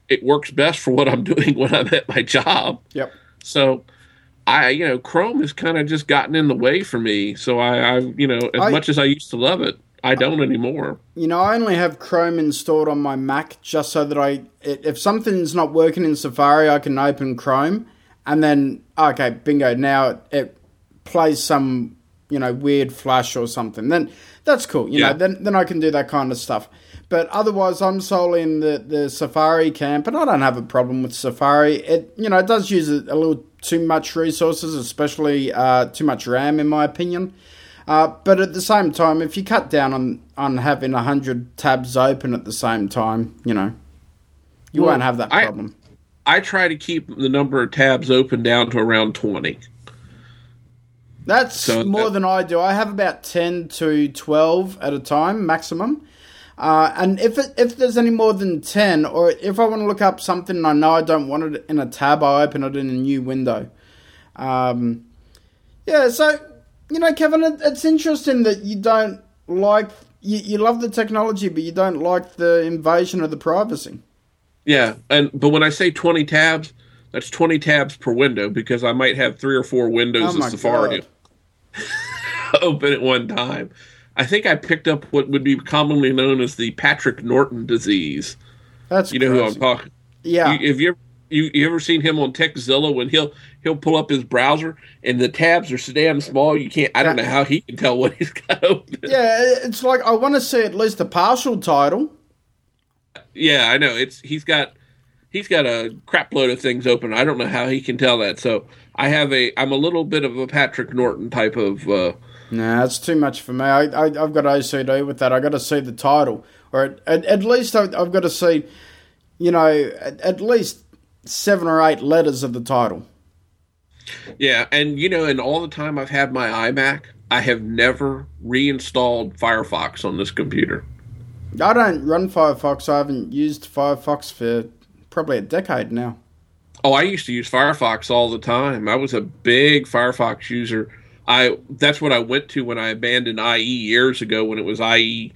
[SPEAKER 3] it works best for what I'm doing when I'm at my job.
[SPEAKER 2] Yep.
[SPEAKER 3] So, I, you know, Chrome has kind of just gotten in the way for me. So I, I you know, as I, much as I used to love it, I don't anymore.
[SPEAKER 2] You know, I only have Chrome installed on my Mac just so that I, if something's not working in Safari, I can open Chrome and then, okay, bingo, now it plays some, you know, weird flash or something. Then that's cool. You yeah. know, then, then I can do that kind of stuff. But otherwise, I'm solely in the, the Safari camp, and I don't have a problem with Safari. It, you know, it does use a, a little too much resources, especially uh, too much RAM, in my opinion. Uh, but at the same time, if you cut down on, on having 100 tabs open at the same time, you know, you well, won't have that problem.
[SPEAKER 3] I, I try to keep the number of tabs open down to around 20.
[SPEAKER 2] That's so more that, than I do. I have about 10 to 12 at a time, maximum. Uh, and if it, if there's any more than 10, or if I want to look up something and I know I don't want it in a tab, I open it in a new window. Um, yeah, so you know, Kevin, it, it's interesting that you don't like you, you love the technology, but you don't like the invasion of the privacy.
[SPEAKER 3] Yeah, and but when I say twenty tabs, that's twenty tabs per window because I might have three or four windows oh of Safari open at one time. I think I picked up what would be commonly known as the Patrick Norton disease.
[SPEAKER 2] That's
[SPEAKER 3] you know
[SPEAKER 2] crazy.
[SPEAKER 3] who I'm talking.
[SPEAKER 2] Yeah.
[SPEAKER 3] You, have you you, you ever seen him on Tekzilla when he'll he'll pull up his browser and the tabs are so damn small you can't I don't know how he can tell what he's got open.
[SPEAKER 2] Yeah, it's like I want to see at least a partial title.
[SPEAKER 3] Yeah, I know. It's he's got he's got a crap load of things open. I don't know how he can tell that. So I have a I'm a little bit of a Patrick Norton type of. Uh,
[SPEAKER 2] nah, that's too much for me. I, I have got OCD with that. I got to see the title, or at, at, at least I, have got to see, you know, at, at least seven or eight letters of the title.
[SPEAKER 3] Yeah, and you know, and all the time I've had my iMac, I have never reinstalled Firefox on this computer.
[SPEAKER 2] I don't run Firefox. I haven't used Firefox for probably a decade now.
[SPEAKER 3] Oh, I used to use Firefox all the time. I was a big Firefox user. I that's what I went to when I abandoned IE years ago when it was IE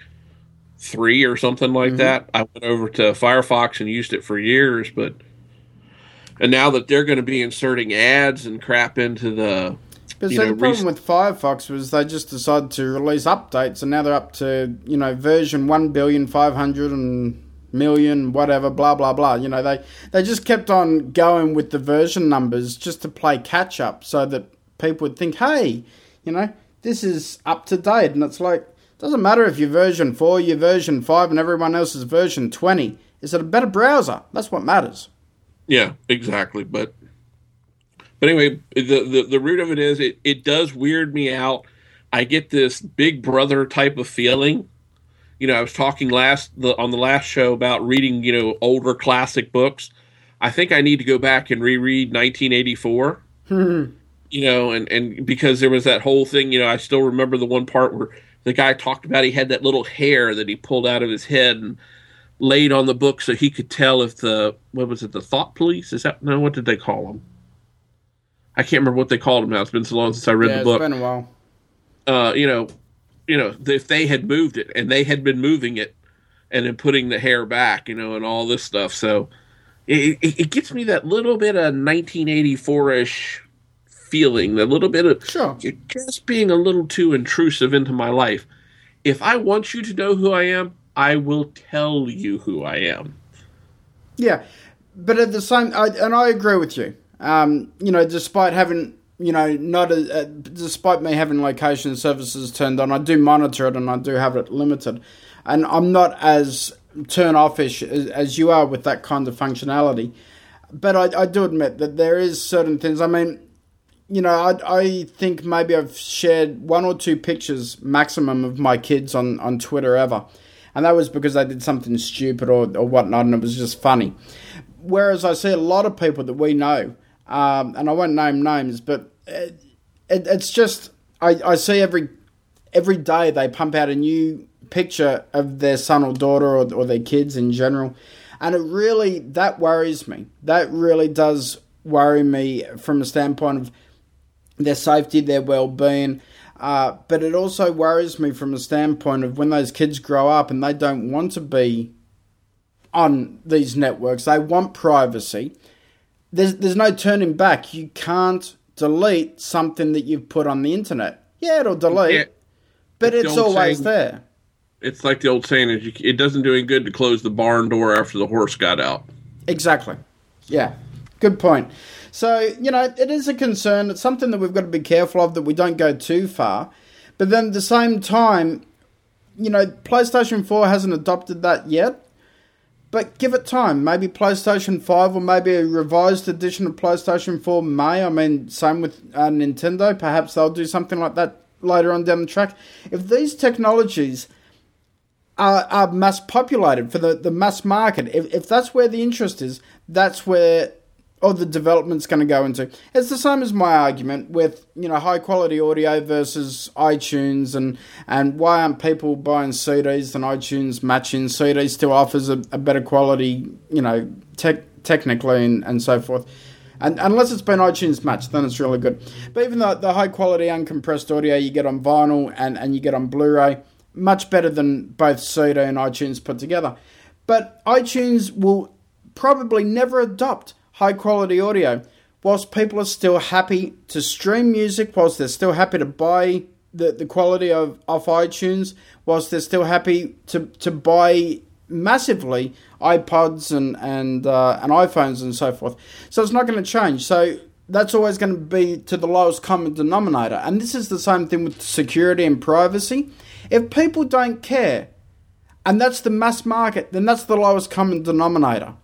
[SPEAKER 3] three or something like mm-hmm. that. I went over to Firefox and used it for years, but and now that they're going to be inserting ads and crap into the
[SPEAKER 2] but so know, the problem with Firefox was they just decided to release updates, and now they're up to you know version one billion five hundred and million whatever blah blah blah. You know they they just kept on going with the version numbers just to play catch up, so that people would think, hey, you know this is up to date, and it's like doesn't matter if you're version four, you're version five, and everyone else is version twenty. Is it a better browser? That's what matters.
[SPEAKER 3] Yeah, exactly. But but anyway, the, the, the root of it is it, it does weird me out. I get this big brother type of feeling. You know, I was talking last the, on the last show about reading, you know, older classic books. I think I need to go back and reread 1984. Hmm. You know, and and because there was that whole thing, you know, I still remember the one part where the guy talked about he had that little hair that he pulled out of his head and laid on the book so he could tell if the what was it the thought police is that no what did they call them I can't remember what they called them now. It's been so long since I read
[SPEAKER 2] yeah,
[SPEAKER 3] the book.
[SPEAKER 2] It's been a while.
[SPEAKER 3] Uh, you know, you know, if they had moved it and they had been moving it and then putting the hair back, you know, and all this stuff. So it, it, it gets me that little bit of 1984 ish feeling, that little bit of
[SPEAKER 2] sure.
[SPEAKER 3] you're just being a little too intrusive into my life. If I want you to know who I am, I will tell you who I am.
[SPEAKER 2] Yeah, but at the same, I, and I agree with you. Um, you know, despite having you know, not a, despite me having location services turned on, I do monitor it and I do have it limited, and I'm not as turn offish as, as you are with that kind of functionality. But I, I do admit that there is certain things. I mean, you know, I, I think maybe I've shared one or two pictures maximum of my kids on, on Twitter ever. And that was because they did something stupid or, or whatnot, and it was just funny. Whereas I see a lot of people that we know um, and I won't name names, but it, it, it's just I, I see every every day they pump out a new picture of their son or daughter or, or their kids in general, and it really that worries me. That really does worry me from a standpoint of their safety, their well being. Uh, but it also worries me from a standpoint of when those kids grow up and they don't want to be on these networks. They want privacy there's there's no turning back. You can't delete something that you've put on the internet. Yeah, it'll delete, yeah. but it's, it's always saying, there.
[SPEAKER 3] It's like the old saying: is it doesn't do any good to close the barn door after the horse got out.
[SPEAKER 2] Exactly. Yeah, good point. So you know, it is a concern. It's something that we've got to be careful of that we don't go too far. But then at the same time, you know, PlayStation Four hasn't adopted that yet. But give it time. Maybe PlayStation 5 or maybe a revised edition of PlayStation 4 may. I mean, same with uh, Nintendo. Perhaps they'll do something like that later on down the track. If these technologies are, are mass populated for the, the mass market, if, if that's where the interest is, that's where or the development's going to go into. It's the same as my argument with you know high quality audio versus iTunes and and why aren't people buying CDs than iTunes matching CDs still offers a, a better quality you know tech technically and, and so forth. And unless it's been iTunes matched, then it's really good. But even the, the high quality uncompressed audio you get on vinyl and, and you get on Blu-ray, much better than both CD and iTunes put together. But iTunes will probably never adopt high quality audio, whilst people are still happy to stream music, whilst they're still happy to buy the, the quality of off iTunes, whilst they're still happy to, to buy massively iPods and and uh, and iPhones and so forth. So it's not going to change. So that's always going to be to the lowest common denominator. And this is the same thing with security and privacy. If people don't care, and that's the mass market, then that's the lowest common denominator.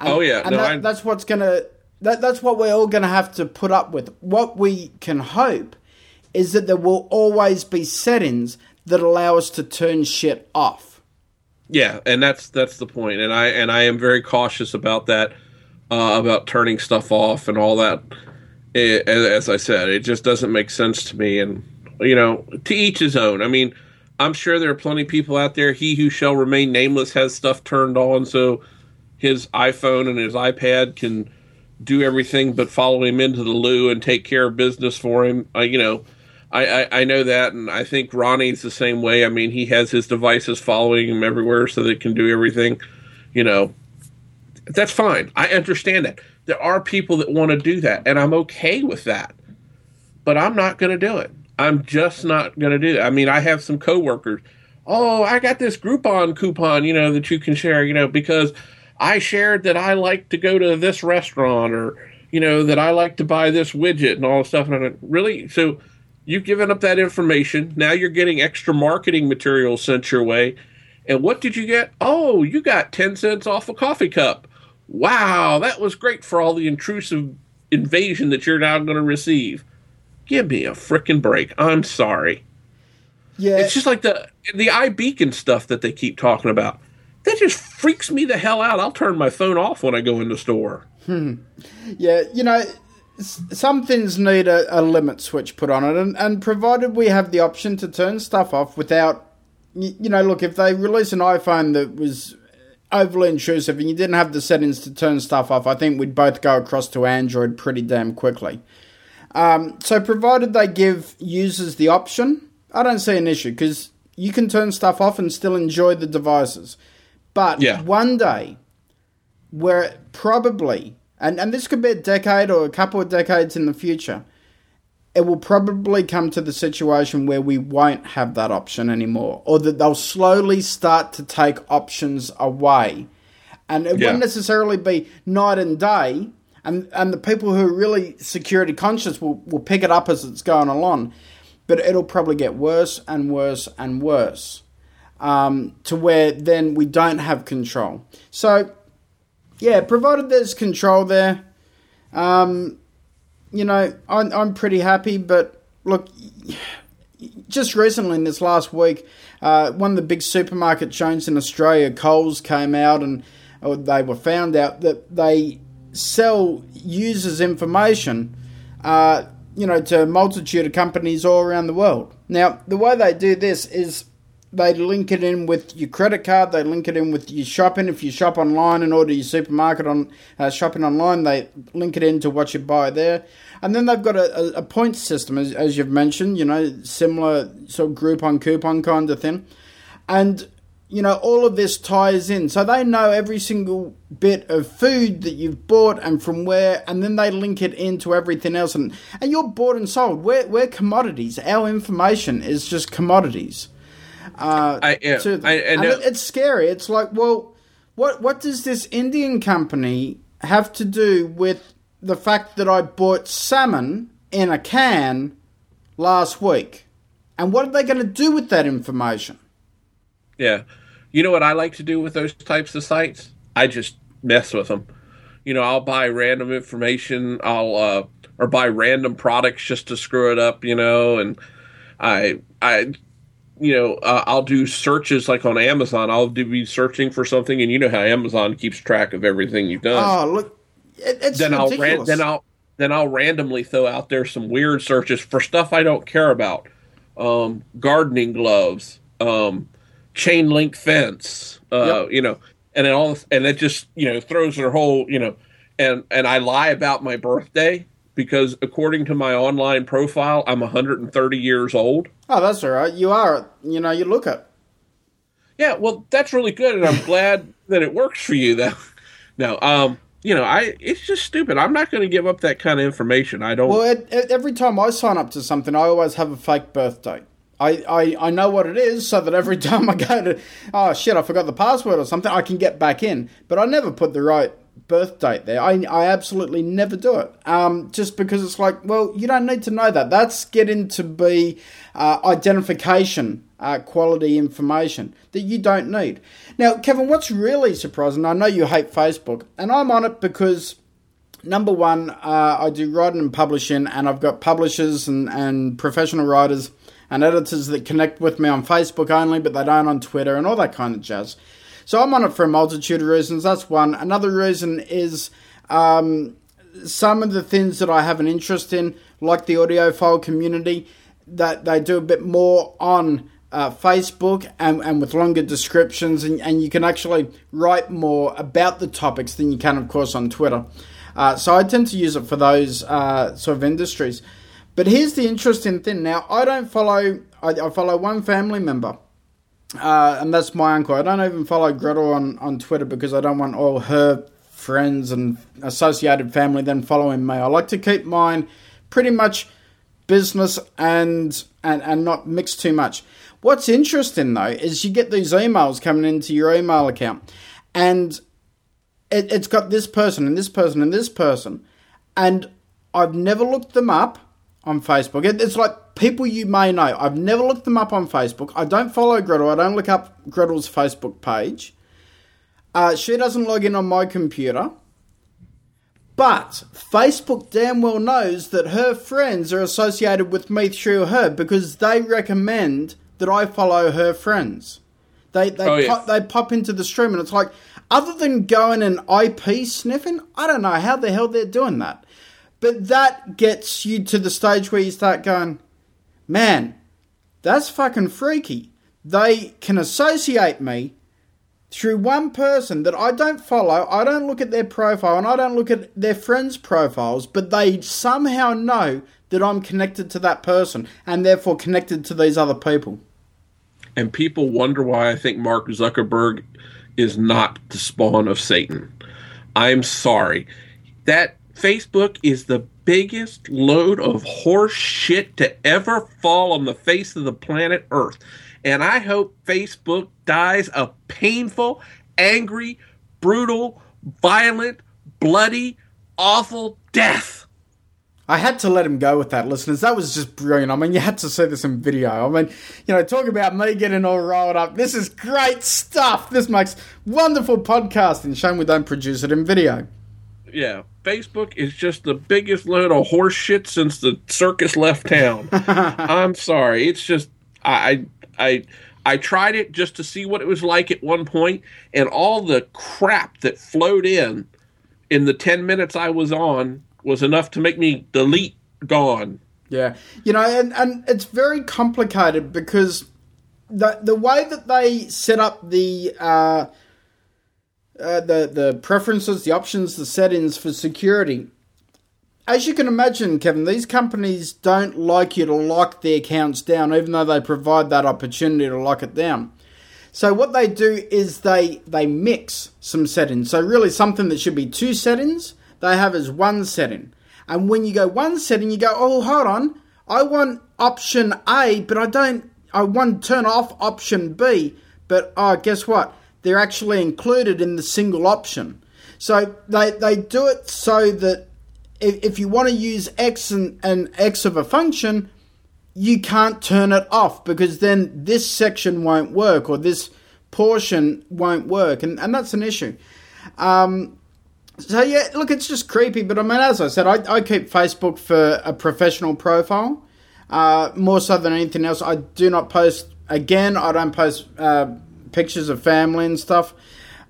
[SPEAKER 3] And, oh yeah,
[SPEAKER 2] and no, that, that's what's gonna that, that's what we're all gonna have to put up with. What we can hope is that there will always be settings that allow us to turn shit off.
[SPEAKER 3] Yeah, and that's that's the point, and I and I am very cautious about that, uh, about turning stuff off and all that. It, as I said, it just doesn't make sense to me. And you know, to each his own. I mean, I'm sure there are plenty of people out there. He who shall remain nameless has stuff turned on, so his iPhone and his iPad can do everything but follow him into the loo and take care of business for him. Uh, you know, I, I, I, know that, and I think Ronnie's the same way. I mean, he has his devices following him everywhere so they can do everything. You know, that's fine. I understand that. There are people that want to do that, and I'm okay with that. But I'm not going to do it. I'm just not going to do that. I mean, I have some coworkers. Oh, I got this Groupon coupon, you know, that you can share, you know, because I shared that I like to go to this restaurant or, you know, that I like to buy this widget and all this stuff. And I'm really, so you've given up that information. Now you're getting extra marketing material sent your way. And what did you get? Oh, you got 10 cents off a coffee cup. Wow, that was great for all the intrusive invasion that you're now going to receive. Give me a freaking break. I'm sorry. Yeah. It's just like the the iBeacon stuff that they keep talking about. That just freaks me the hell out. I'll turn my phone off when I go in the store.
[SPEAKER 2] Hmm. Yeah, you know, some things need a, a, limit switch put on it, and, and provided we have the option to turn stuff off without, you know, look, if they release an iPhone that was overly intrusive and you didn't have the settings to turn stuff off, I think we'd both go across to Android pretty damn quickly. Um, so, provided they give users the option, I don't see an issue because you can turn stuff off and still enjoy the devices. But yeah. one day, where probably, and, and this could be a decade or a couple of decades in the future, it will probably come to the situation where we won't have that option anymore, or that they'll slowly start to take options away. And it yeah. won't necessarily be night and day, and and the people who are really security conscious will, will pick it up as it's going along, but it'll probably get worse and worse and worse, um, to where then we don't have control. So, yeah, provided there's control there, um, you know, I'm I'm pretty happy. But look, just recently in this last week, uh, one of the big supermarket chains in Australia, Coles, came out and they were found out that they sell users' information, uh, you know, to a multitude of companies all around the world. Now, the way they do this is they link it in with your credit card. They link it in with your shopping. If you shop online and order your supermarket on uh, shopping online, they link it into what you buy there. And then they've got a, a, a point system, as, as you've mentioned. You know, similar sort of Groupon coupon kind of thing. And you know, all of this ties in. So they know every single bit of food that you've bought and from where, and then they link it into everything else. And, and you're bought and sold. We're, we're commodities. Our information is just commodities. Uh, I, yeah, I, I and it, it's scary. It's like, well, what, what does this Indian company have to do with the fact that I bought salmon in a can last week? And what are they going to do with that information?
[SPEAKER 3] Yeah. You know what I like to do with those types of sites? I just mess with them. You know, I'll buy random information. I'll uh, or buy random products just to screw it up. You know, and I I you know uh, I'll do searches like on Amazon. I'll do, be searching for something, and you know how Amazon keeps track of everything you've done.
[SPEAKER 2] Oh, look, it, it's
[SPEAKER 3] then
[SPEAKER 2] ridiculous.
[SPEAKER 3] I'll ran- then I'll then I'll randomly throw out there some weird searches for stuff I don't care about. Um, gardening gloves. Um, chain link fence, uh, yep. you know, and then all, and it just, you know, throws their whole, you know, and, and I lie about my birthday because according to my online profile, I'm 130 years old.
[SPEAKER 2] Oh, that's all right. You are, you know, you look it.
[SPEAKER 3] Yeah, well, that's really good, and I'm glad that it works for you. Though, no, um, you know, I it's just stupid. I'm not going to give up that kind of information. I don't.
[SPEAKER 2] Well, it, it, every time I sign up to something, I always have a fake birthday. I, I, I know what it is so that every time I go to, oh shit, I forgot the password or something, I can get back in. But I never put the right birth date there. I, I absolutely never do it. Um, just because it's like, well, you don't need to know that. That's getting to be uh, identification uh, quality information that you don't need. Now, Kevin, what's really surprising, I know you hate Facebook, and I'm on it because number one, uh, I do writing and publishing, and I've got publishers and, and professional writers and editors that connect with me on Facebook only, but they don't on Twitter and all that kind of jazz. So I'm on it for a multitude of reasons. That's one. Another reason is um, some of the things that I have an interest in, like the audiophile community, that they do a bit more on uh, Facebook and, and with longer descriptions, and, and you can actually write more about the topics than you can, of course, on Twitter. Uh, so I tend to use it for those uh, sort of industries. But here's the interesting thing. Now, I don't follow, I, I follow one family member, uh, and that's my uncle. I don't even follow Gretel on, on Twitter because I don't want all her friends and associated family then following me. I like to keep mine pretty much business and and, and not mix too much. What's interesting though is you get these emails coming into your email account, and it, has got this person and this person and this person, and I've never looked them up on Facebook. It, it's like people you may know. I've never looked them up on Facebook. I don't follow Gretel. I don't look up Gretel's Facebook page. Uh, she doesn't log in on my computer. But Facebook damn well knows that her friends are associated with me through her because they recommend that I follow her friends. They they oh, pop, they pop into the stream and it's like other than going and IP sniffing, I don't know how the hell they're doing that. But that gets you to the stage where you start going, man, that's fucking freaky. They can associate me through one person that I don't follow, I don't look at their profile, and I don't look at their friends' profiles, but they somehow know that I'm connected to that person and therefore connected to these other people.
[SPEAKER 3] And people wonder why I think Mark Zuckerberg is not the spawn of Satan. I'm sorry. That Facebook is the biggest load of horse shit to ever fall on the face of the planet Earth. And I hope Facebook dies a painful, angry, brutal, violent, bloody, awful death.
[SPEAKER 2] I had to let him go with that, listeners. That was just brilliant. I mean, you had to see this in video. I mean, you know, talk about me getting all rolled up. This is great stuff. This makes wonderful podcasting. Shame we don't produce it in video.
[SPEAKER 3] Yeah, Facebook is just the biggest load of horse shit since the circus left town. I'm sorry. It's just I I I tried it just to see what it was like at one point, and all the crap that flowed in in the ten minutes I was on was enough to make me delete gone.
[SPEAKER 2] Yeah, you know, and and it's very complicated because the the way that they set up the. Uh, uh, the the preferences, the options, the settings for security as you can imagine, Kevin, these companies don't like you to lock their accounts down, even though they provide that opportunity to lock it down. So what they do is they they mix some settings. So really, something that should be two settings, they have as one setting. And when you go one setting, you go, oh, hold on, I want option A, but I don't. I want to turn off option B, but oh, guess what? They're actually included in the single option. So they they do it so that if, if you want to use x and, and x of a function, you can't turn it off because then this section won't work or this portion won't work, and, and that's an issue. Um, so yeah, look, it's just creepy. But I mean, as I said, I, I keep Facebook for a professional profile uh, more so than anything else. I do not post again. I don't post uh, pictures of family and stuff.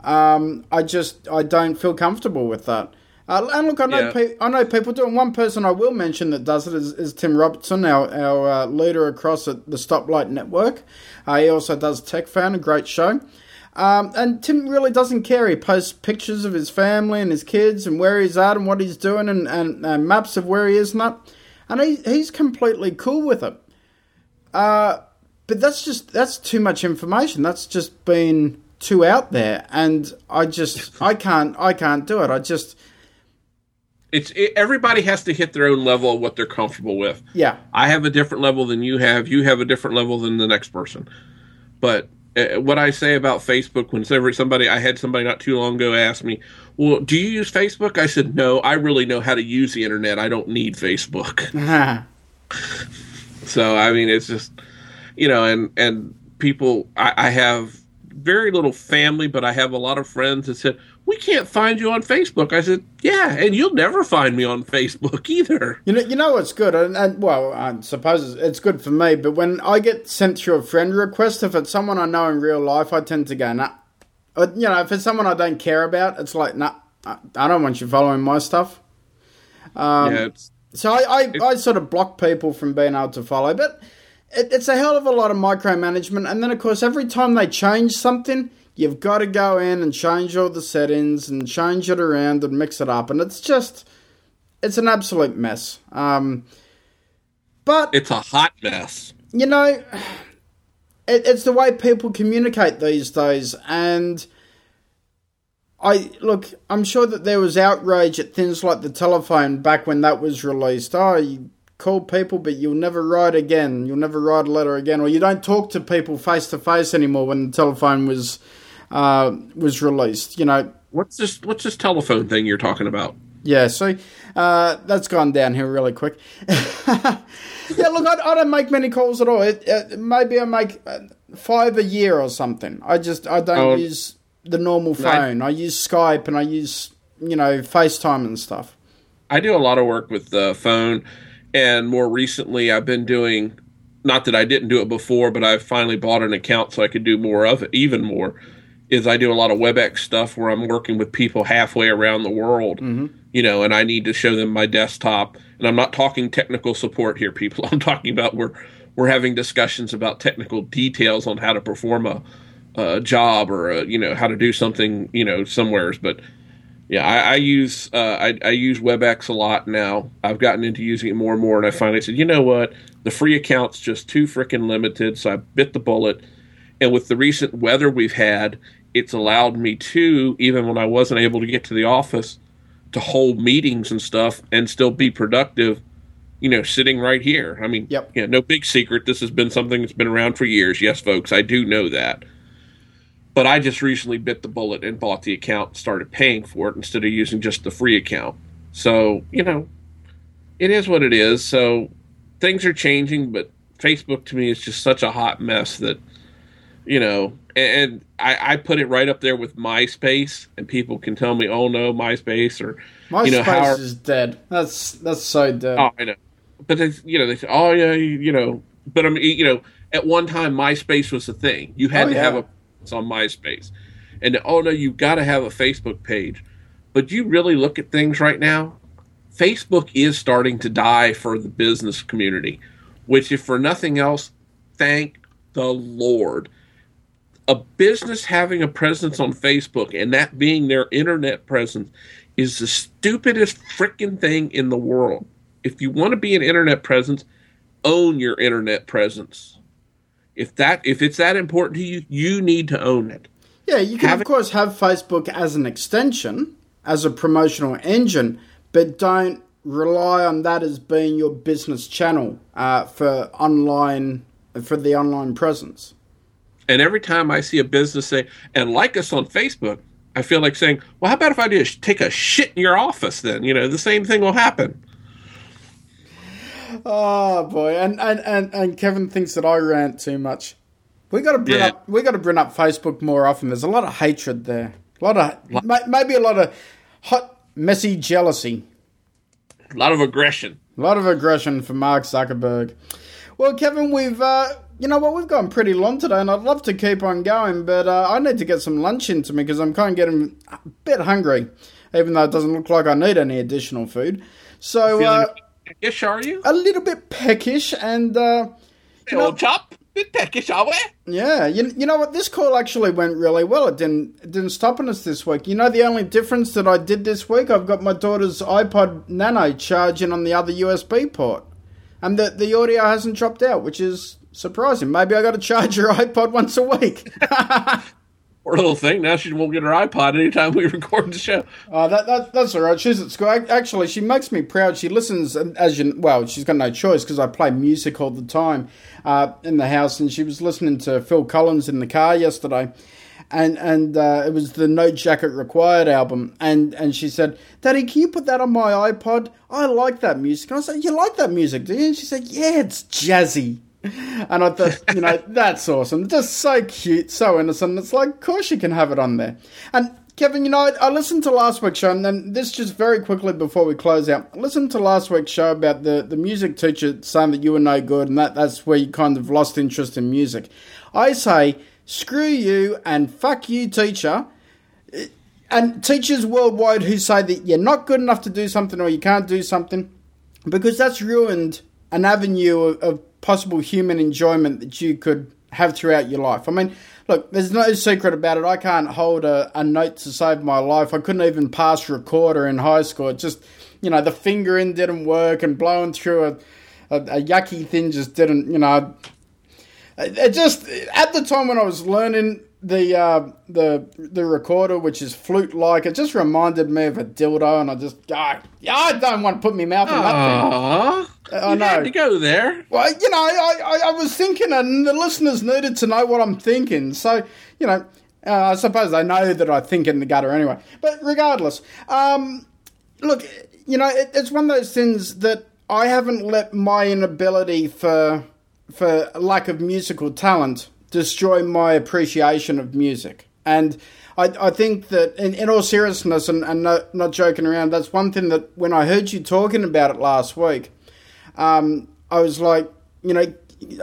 [SPEAKER 2] Um, I just I don't feel comfortable with that. Uh, and look, I know, yeah. pe- I know people do. And one person I will mention that does it is, is Tim Robertson, our, our uh, leader across at the Stoplight Network. Uh, he also does Tech Fan, a great show. Um, and Tim really doesn't care. He posts pictures of his family and his kids and where he's at and what he's doing and, and, and maps of where he is and that. And he, he's completely cool with it. Uh, but that's just, that's too much information. That's just been too out there. And I just, I can't, I can't do it. I just,
[SPEAKER 3] it's it, everybody has to hit their own level of what they're comfortable with.
[SPEAKER 2] Yeah,
[SPEAKER 3] I have a different level than you have. You have a different level than the next person. But uh, what I say about Facebook, whenever somebody I had somebody not too long ago ask me, "Well, do you use Facebook?" I said, "No, I really know how to use the internet. I don't need Facebook." so I mean, it's just you know, and and people, I, I have very little family, but I have a lot of friends that said, we can't find you on Facebook. I said, yeah, and you'll never find me on Facebook either.
[SPEAKER 2] You know, you know what's good, and, and well, I suppose it's good for me. But when I get sent through a friend request, if it's someone I know in real life, I tend to go, nah. But, You know, if it's someone I don't care about, it's like, nah, I don't want you following my stuff. Um,
[SPEAKER 3] yeah,
[SPEAKER 2] so I, I, I sort of block people from being able to follow, but it, it's a hell of a lot of micromanagement. And then, of course, every time they change something, you've got to go in and change all the settings and change it around and mix it up. And it's just, it's an absolute mess. Um, but
[SPEAKER 3] it's a hot mess.
[SPEAKER 2] you know, it, it's the way people communicate these days, and I look. I'm sure that there was outrage at things like the telephone back when that was released. Oh, you call people, but you'll never write again. You'll never write a letter again, or you don't talk to people face to face anymore when the telephone was uh, was released. You know,
[SPEAKER 3] What's this? What's this telephone thing you're talking about?
[SPEAKER 2] yeah, so uh, that's gone downhill really quick. yeah, look, I, I don't make many calls at all. It, uh, maybe I make uh, five a year or something. I just I don't
[SPEAKER 3] Oh.
[SPEAKER 2] use the normal phone. I, use Skype and I use you know FaceTime and stuff.
[SPEAKER 3] I do a lot of work with the phone, and more recently, I've been doing. Not that I didn't do it before, but I've finally bought an account so I could do more of it, even more. Is I do a lot of WebEx stuff where I'm working with people halfway around the world, mm-hmm. you know, and I need to show them my desktop. And I'm not talking technical support here, people. I'm talking about we're we're having discussions about technical details on how to perform a, a job or a, you know how to do something, you know, somewheres. But yeah, I, I use uh, I, I use WebEx a lot now. I've gotten into using it more and more, and I finally said, you know what, the free account's just too freaking limited. So I bit the bullet, and with the recent weather we've had, it's allowed me to, even when I wasn't able to get to the office, to hold meetings and stuff and still be productive. You know, sitting right here. I mean,
[SPEAKER 2] Yep.
[SPEAKER 3] yeah, no big secret. This has been something that's been around for years. Yes, folks, I do know that. But I just recently bit the bullet and bought the account and started paying for it instead of using just the free account. So, you know, it is what it is. So things are changing, but Facebook to me is just such a hot mess that, you know, and I, I put it right up there with MySpace, and people can tell me, oh no, MySpace, or,
[SPEAKER 2] My
[SPEAKER 3] you know, how.
[SPEAKER 2] is dead. That's that's so dead.
[SPEAKER 3] Oh, I know. But they, you know, they say, "Oh yeah, you, you know." But I mean, you know, at one time, MySpace was a thing. You had
[SPEAKER 2] Oh,
[SPEAKER 3] to have a it's on MySpace, and oh no, you've got to have a Facebook page. But you really look at things right now. Facebook is starting to die for the business community, which, if for nothing else, thank the Lord. A business having a presence on Facebook and that being their internet presence is the stupidest freaking thing in the world. If you want to be an internet presence, own your internet presence. If that if it's that important to you, you need to own it.
[SPEAKER 2] Yeah, you can
[SPEAKER 3] Have
[SPEAKER 2] of course have Facebook as an extension, as a promotional engine, but don't rely on that as being your business channel uh, for online for the online presence.
[SPEAKER 3] And every time I see a business say and like us on Facebook, I feel like saying, "Well, how about if I just take a shit in your office then? You know, the same thing will happen."
[SPEAKER 2] Oh boy, and and, and, and Kevin thinks that I rant too much. We got to bring
[SPEAKER 3] Yeah.
[SPEAKER 2] up we got to bring up Facebook more often. There's a lot of hatred there, a lot of ma- maybe a lot of hot, messy jealousy.
[SPEAKER 3] A lot of aggression.
[SPEAKER 2] A lot of aggression from Mark Zuckerberg. Well, Kevin, we've uh, you know what we've gone pretty long today, and I'd love to keep on going, but uh, I need to get some lunch into me because I'm kind of getting a bit hungry, even though it doesn't look like I need any additional food. So
[SPEAKER 3] Feeling
[SPEAKER 2] uh,
[SPEAKER 3] peckish, are you?
[SPEAKER 2] a little bit peckish, and uh,
[SPEAKER 3] old chop, bit peckish, are we?
[SPEAKER 2] yeah, you, you know what? This call actually went really well. It didn't it didn't stop on us this week. You know the only difference that I did this week, I've got my daughter's iPod Nano charging on the other USB port, and the the audio hasn't dropped out, which is surprising. Maybe I got to charge your iPod once a week.
[SPEAKER 3] Poor little thing. Now she won't get her iPod anytime we record the show.
[SPEAKER 2] Oh, that, that that's all right. She's at school. Ac- Actually, she makes me proud. She listens, as you well, she's got no choice because I play music all the time uh, in the house, and she was listening to Phil Collins in the car yesterday, and and uh, it was the No Jacket Required album, and and she said, "Daddy, can you put that on my iPod? I like that music." And I said, "You like that music, do you?" And she said, "Yeah, it's jazzy." And I thought, you know, that's awesome. Just so cute, so innocent. It's like, of course you can have it on there. And Kevin, you know, I, listened to last week's show, and then this just very quickly before we close out. I listened to last week's show about the, the music teacher saying that you were no good, and that, that's where you kind of lost interest in music. I say, screw you and fuck you, teacher. and teachers worldwide who say that you're not good enough to do something or you can't do something, because that's ruined an avenue of, of possible human enjoyment that you could have throughout your life. I mean, look, there's no secret about it. I can't hold a, a note to save my life. I couldn't even pass recorder in high school. It just, you know, the fingering didn't work and blowing through a, a, a yucky thing just didn't, you know. It just, at the time when I was learning the uh, the the recorder, which is flute like, it just reminded me of a dildo, and I just, oh, I don't want to put my mouth in that thing.
[SPEAKER 3] I you know. had to go there.
[SPEAKER 2] Well, you know, I, I, I, was thinking, and the listeners needed to know what I'm thinking. So, you know, uh, I suppose they know that I think in the gutter anyway. But regardless, um, look, you know, it, it's one of those things that I haven't let my inability for for lack of musical talent destroy my appreciation of music. And I, I think that, in, in all seriousness and, and not, not joking around, that's one thing that when I heard you talking about it last week, um, I was like, you know,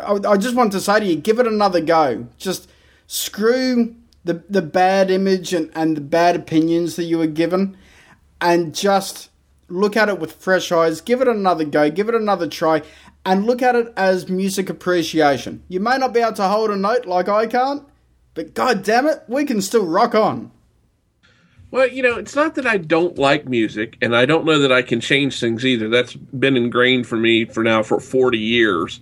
[SPEAKER 2] I, I just want to say to you, give it another go. Just screw the the bad image and, and the bad opinions that you were given, and just look at it with fresh eyes. Give it another go. Give it another try, and look at it as music appreciation. You may not be able to hold a note like I can't, but god damn it, we can still rock on.
[SPEAKER 3] Well, you know, it's not that I don't like music, and I don't know that I can change things either. That's been ingrained for me for now for 40 years.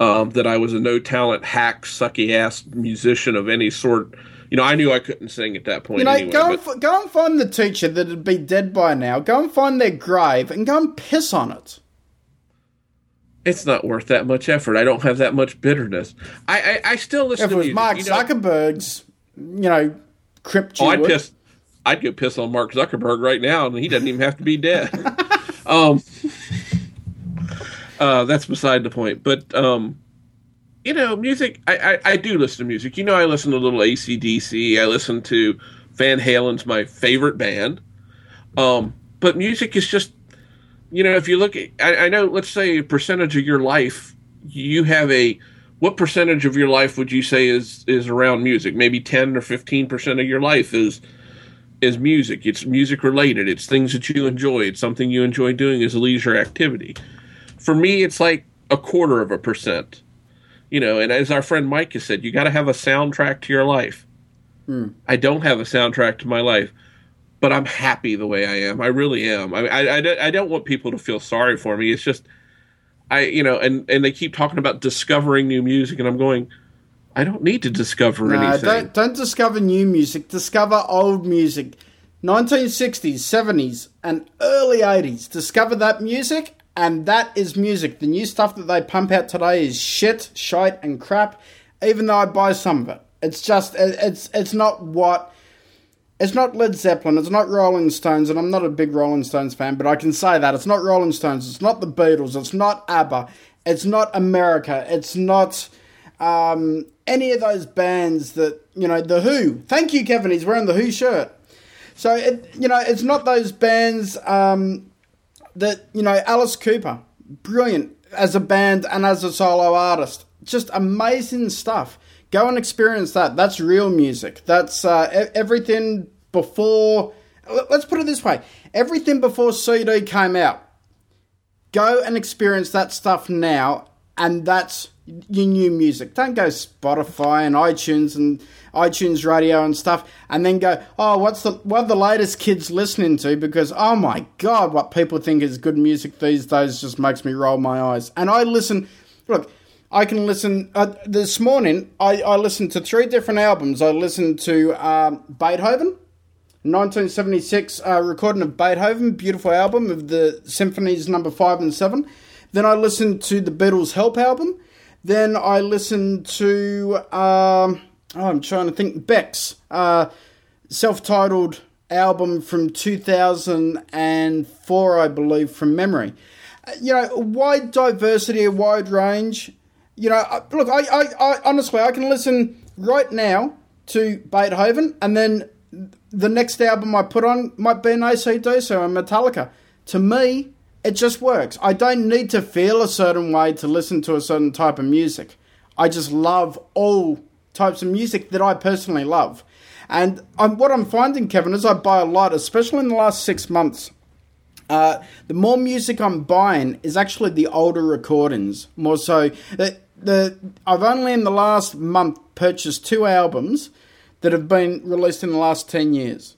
[SPEAKER 3] Um, that I was a no talent, hack, sucky ass musician of any sort. You know, I knew I couldn't sing at that point.
[SPEAKER 2] You know,
[SPEAKER 3] anyway,
[SPEAKER 2] go, and f- go and find the teacher that'd be dead by now. Go and find their grave and go and piss on it.
[SPEAKER 3] It's not worth that much effort. I don't have that much bitterness. I I, I still listen.
[SPEAKER 2] If it was
[SPEAKER 3] music,
[SPEAKER 2] Mark
[SPEAKER 3] you know,
[SPEAKER 2] Zuckerberg's, you know, crypt.
[SPEAKER 3] Oh, I'd piss. I'd go piss on Mark Zuckerberg right now, and he doesn't even have to be dead. um, uh, that's beside the point. But um, you know, music. I, I, I do listen to music. You know, I listen to a little ACDC. I listen to Van Halen's my favorite band. Um, but music is just, you know, if you look at, I, I know, let's say a percentage of your life, you have a, what percentage of your life would you say is is around music? Maybe ten or fifteen percent of your life is is music. It's music related. It's things that you enjoy. It's something you enjoy doing as a leisure activity. For me, it's like a quarter of a percent. You know, and as our friend Mike has said, you got to have a soundtrack to your life. Hmm. I don't have a soundtrack to my life, but I'm happy the way I am. I really am. I, I, I, I don't want people to feel sorry for me. It's just, I, you know, and, and they keep talking about discovering new music, and I'm going, I don't need to discover no, anything.
[SPEAKER 2] Don't, don't discover new music. Discover old music. 1960s, 70s, and early 80s. Discover that music, and that is music. The new stuff that they pump out today is shit, shite, and crap. Even though I buy some of it, it's just it's it's not what. It's not Led Zeppelin, it's not Rolling Stones, and I'm not a big Rolling Stones fan, but I can say that. It's not Rolling Stones, it's not the Beatles, it's not ABBA, it's not America, it's not um, any of those bands that you know, the Who. Thank you, Kevin. He's wearing the Who shirt. So it, you know, it's not those bands um, that you know. Alice Cooper, brilliant as a band and as a solo artist, just amazing stuff. Go and experience that. That's real music. That's uh, everything before. Let's put it this way: everything before CD came out. Go and experience that stuff now, and that's your new music. Don't go Spotify and iTunes and iTunes Radio and stuff, and then go, oh, what's the what are the latest kids listening to? Because oh my god, what people think is good music these days just makes me roll my eyes. And I listen. Look, I can listen. Uh, this morning, I, I listened to three different albums. I listened to um, Beethoven. 1976 uh, recording of Beethoven, beautiful album of the symphonies number five and seven. Then I listened to the Beatles' Help album. Then I listened to, um, oh, I'm trying to think, Beck's uh, self titled album from 2004, I believe, from memory. Uh, you know, wide diversity, a wide range. You know, look, I, I, I honestly, I can listen right now to Beethoven, and then the next album I put on might be an AC/DC or Metallica. To me, it just works. I don't need to feel a certain way to listen to a certain type of music. I just love all types of music that I personally love. And I'm, what I'm finding, Kevin, is I buy a lot, especially in the last six months. Uh, the more music I'm buying is actually the older recordings. More so, the, the I've only in the last month purchased two albums that have been released in the last ten years.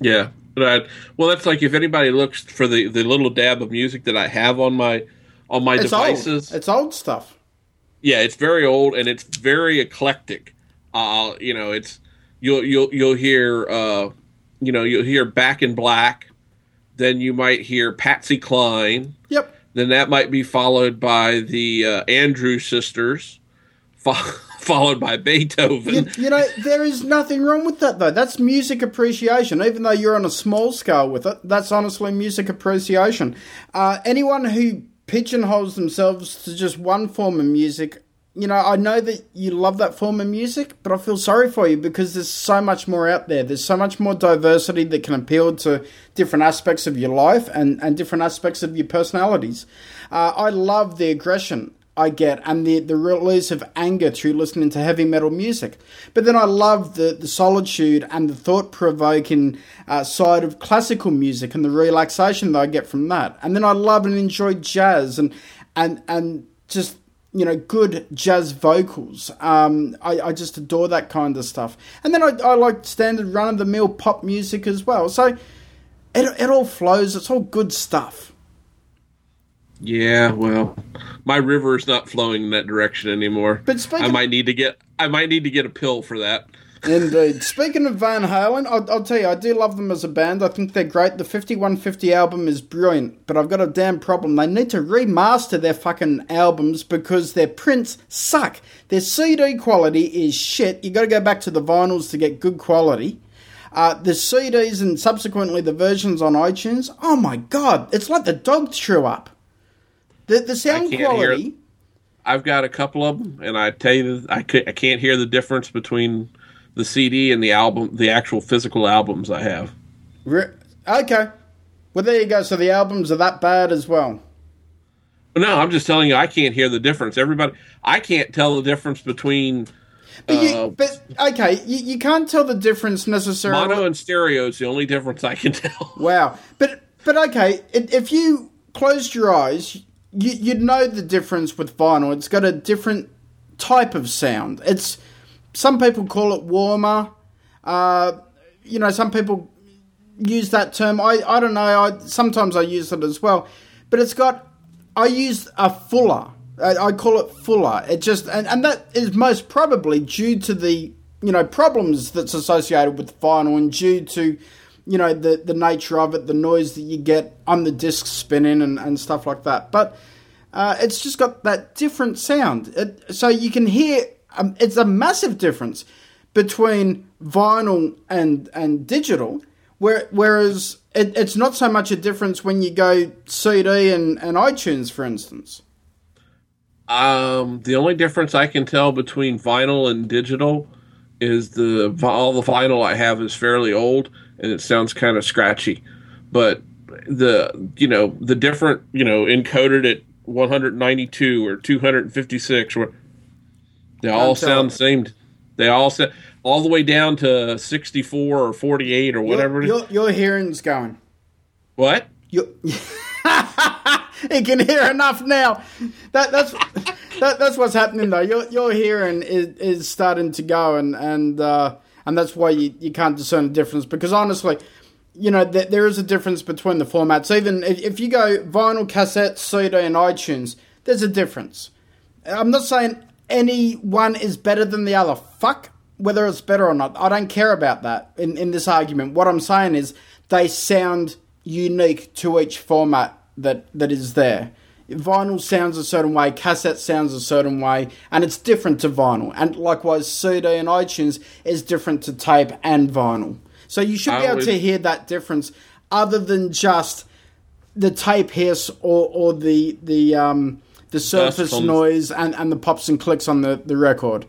[SPEAKER 3] Yeah, right. Well, that's like if anybody looks for the the little dab of music that I have on my on my
[SPEAKER 2] It's
[SPEAKER 3] devices.
[SPEAKER 2] old. It's old stuff.
[SPEAKER 3] yeah, it's very old and it's very eclectic. Uh, you know, it's you'll you'll you'll hear uh, you know you'll hear Back in Black, then you might hear Patsy Cline,
[SPEAKER 2] Yep.
[SPEAKER 3] then that might be followed by the uh, Andrews sisters, fo- followed by Beethoven.
[SPEAKER 2] You, you know, there is nothing wrong with that, though. That's music appreciation. Even though you're on a small scale with it, that's honestly music appreciation. Uh, anyone who pigeonholes themselves to just one form of music, you know, I know that you love that form of music, but I feel sorry for you because there's so much more out there. There's so much more diversity that can appeal to different aspects of your life and, and different aspects of your personalities. Uh, I love the aggression I get and the, the release of anger through listening to heavy metal music. But then I love the, the solitude and the thought provoking uh, side of classical music and the relaxation that I get from that. And then I love and enjoy jazz and and and just you know good jazz vocals. Um, I, I just adore that kind of stuff. And then I, I like standard run of the mill pop music as well. So it, it all flows. It's all good stuff.
[SPEAKER 3] Yeah, well, my river is not flowing in that direction anymore.
[SPEAKER 2] But speaking-
[SPEAKER 3] I might need to get I might need to get a pill for that.
[SPEAKER 2] Indeed. Speaking of Van Halen, I'll, I'll tell you, I do love them as a band. I think they're great. The 5150 album is brilliant, but I've got a damn problem. They need to remaster their fucking albums because their prints suck. Their CD quality is shit. you got to go back to the vinyls to get good quality. Uh, the CDs and subsequently the versions on iTunes, oh my god, it's like the dog threw up. The, the sound quality.
[SPEAKER 3] I've got a couple of them, and I tell you, I, c- I can't hear the difference between the CD and the album, the actual physical albums I have.
[SPEAKER 2] Re- okay. Well, there you go. So the albums are that bad as well.
[SPEAKER 3] No, I'm just telling you, I can't hear the difference. Everybody, I can't tell the difference between
[SPEAKER 2] But, you,
[SPEAKER 3] Uh,
[SPEAKER 2] but okay, you, you can't tell the difference necessarily.
[SPEAKER 3] mono and stereo. Is the only difference I can tell.
[SPEAKER 2] wow, but but okay, if you closed your eyes, you, you'd know the difference with vinyl. It's got a different type of sound. It's some people call it warmer. Uh, you know, some people use that term. I I don't know. I sometimes I use it as well, but it's got. I use a fuller. I, I call it fuller. It just and, and that is most probably due to the you know problems that's associated with vinyl and due to you know the the nature of it, the noise that you get on the disc spinning and, and stuff like that. But uh, it's just got that different sound. It, so you can hear um, it's a massive difference between vinyl and and digital. Where, whereas it, it's not so much a difference when you go CD and, and iTunes, for instance.
[SPEAKER 3] Um, the only difference I can tell between vinyl and digital is the all the vinyl I have is fairly old and it sounds kind of scratchy, but the you know the different you know encoded at 192 or 256 or they all sound the same. They all sound all the way down to 64 or 48 or whatever.
[SPEAKER 2] Your,
[SPEAKER 3] it is.
[SPEAKER 2] your, your hearing's going.
[SPEAKER 3] What?
[SPEAKER 2] You, he can hear enough now. That, that's that, that's what's happening though. Your your hearing is, is starting to go, and and uh, and that's why you, you can't discern the difference. Because honestly, you know th- there is a difference between the formats. Even if, if you go vinyl, cassette, CD, and iTunes, there's a difference. I'm not saying any one is better than the other. Fuck whether it's better or not. I don't care about that in, in this argument. What I'm saying is they sound unique to each format that, that is there. Vinyl sounds a certain way, cassette sounds a certain way, and it's different to vinyl. And likewise, CD and iTunes is different to tape and vinyl. So you should be able
[SPEAKER 3] would-
[SPEAKER 2] to hear that difference other than just the tape hiss or, or the the um, the surface noise and, and the pops and clicks on the, the record.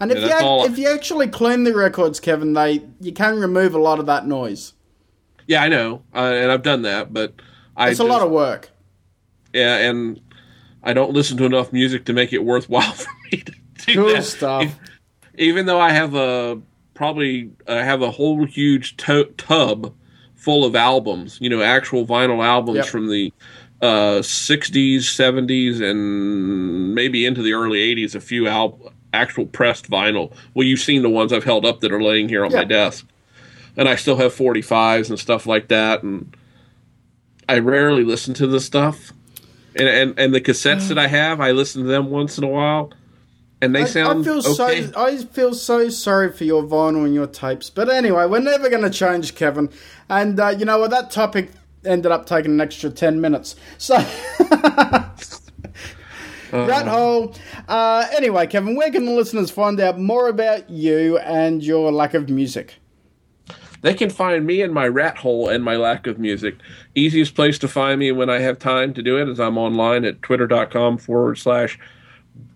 [SPEAKER 2] And if
[SPEAKER 3] Yeah,
[SPEAKER 2] you
[SPEAKER 3] all-
[SPEAKER 2] if you actually clean the records, Kevin, they you can remove a lot of that noise.
[SPEAKER 3] Yeah, I know, uh, and I've done that, but I
[SPEAKER 2] It's a lot of work.
[SPEAKER 3] Yeah, and I don't listen to enough music to make it worthwhile for me to do
[SPEAKER 2] Cool
[SPEAKER 3] that.
[SPEAKER 2] stuff.
[SPEAKER 3] If- even though I have a probably uh, have a whole huge to- tub full of albums, you know, actual vinyl albums
[SPEAKER 2] Yep.
[SPEAKER 3] from the uh, 60s, 70s, and maybe into the early 80s, a few al- actual pressed vinyl. Well, you've seen the ones I've held up that are laying here on my desk. And I still have 45s and stuff like that. And I rarely listen to the stuff. And, and, and the cassettes that I have, I listen to them once in a while. And they
[SPEAKER 2] I,
[SPEAKER 3] sound
[SPEAKER 2] I feel
[SPEAKER 3] okay.
[SPEAKER 2] so. I feel so sorry for your vinyl and your tapes. But anyway, we're never going to change, Kevin. And uh, you know what? That topic ended up taking an extra ten minutes. So. Rat hole. Uh, anyway, Kevin, where can the listeners find out more about you and your lack of music?
[SPEAKER 3] They can find me in my rat hole and my lack of music. Easiest place to find me when I have time to do it is I'm online at twitter.com forward slash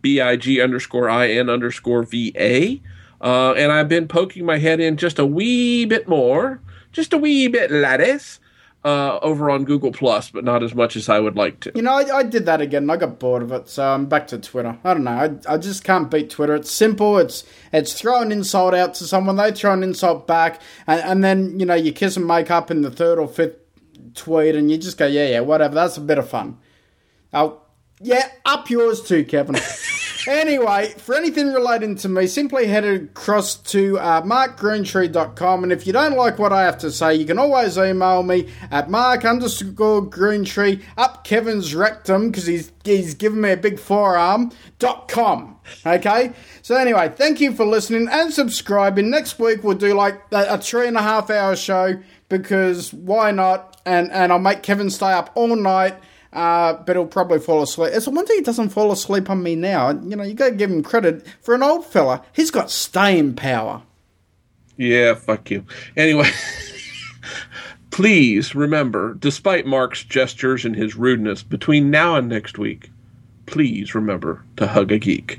[SPEAKER 3] BIG underscore IN underscore VA. Uh, and I've been poking my head in just a wee bit more, just a wee bit lattice, uh, over on Google Plus, but not as much as I would like to.
[SPEAKER 2] You know, I, I did that again. and I got bored of it, so I'm back to Twitter. I don't know. I, I just can't beat Twitter. It's simple. It's it's throw an insult out to someone, they throw an insult back, and, and then you know you kiss and make up in the third or fifth tweet, and you just go, yeah, yeah, whatever. That's a bit of fun. Oh, yeah, up yours too, Kevin. anyway, for anything relating to me, simply head across to uh, markgreentree.com. And if you don't like what I have to say, you can always email me at mark underscore greentree up Kevin's rectum because he's, he's given me a big forearm dot com. Okay? So, anyway, thank you for listening and subscribing. Next week, we'll do like a, a three and a half hour show because why not? And, and I'll make Kevin stay up all night. Uh, but he'll probably fall asleep. It's a wonder he doesn't fall asleep on me now. You know, you got to give him credit for an old fella. He's got staying power.
[SPEAKER 3] Yeah, fuck you. Anyway, please remember, despite Mark's gestures and his rudeness, between now and next week, please remember to hug a geek.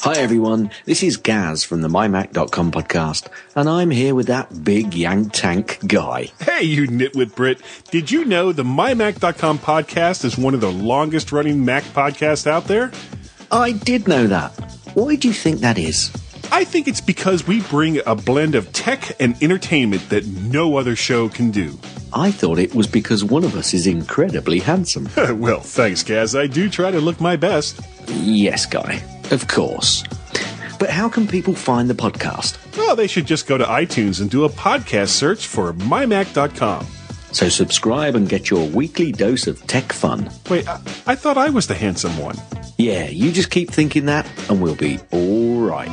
[SPEAKER 4] Hi everyone, this is Gaz from the MyMac.com podcast, and I'm here with that big yank tank guy.
[SPEAKER 5] Hey, you nitwit Brit. Did you know the MyMac.com podcast is one of the longest running Mac podcasts out there?
[SPEAKER 4] I did know that. Why do you think that is?
[SPEAKER 5] I think it's because we bring a blend of tech and entertainment that no other show can do.
[SPEAKER 4] I thought it was because one of us is incredibly handsome.
[SPEAKER 5] well, thanks, Gaz. I do try to look my best.
[SPEAKER 4] yes, guy. Of course. But how can people find the podcast?
[SPEAKER 5] Well, they should just go to iTunes and do a podcast search for MyMac.com.
[SPEAKER 4] So subscribe and get your weekly dose of tech fun.
[SPEAKER 5] Wait, I, I thought I was the handsome one.
[SPEAKER 4] Yeah, you just keep thinking that, and we'll be alright.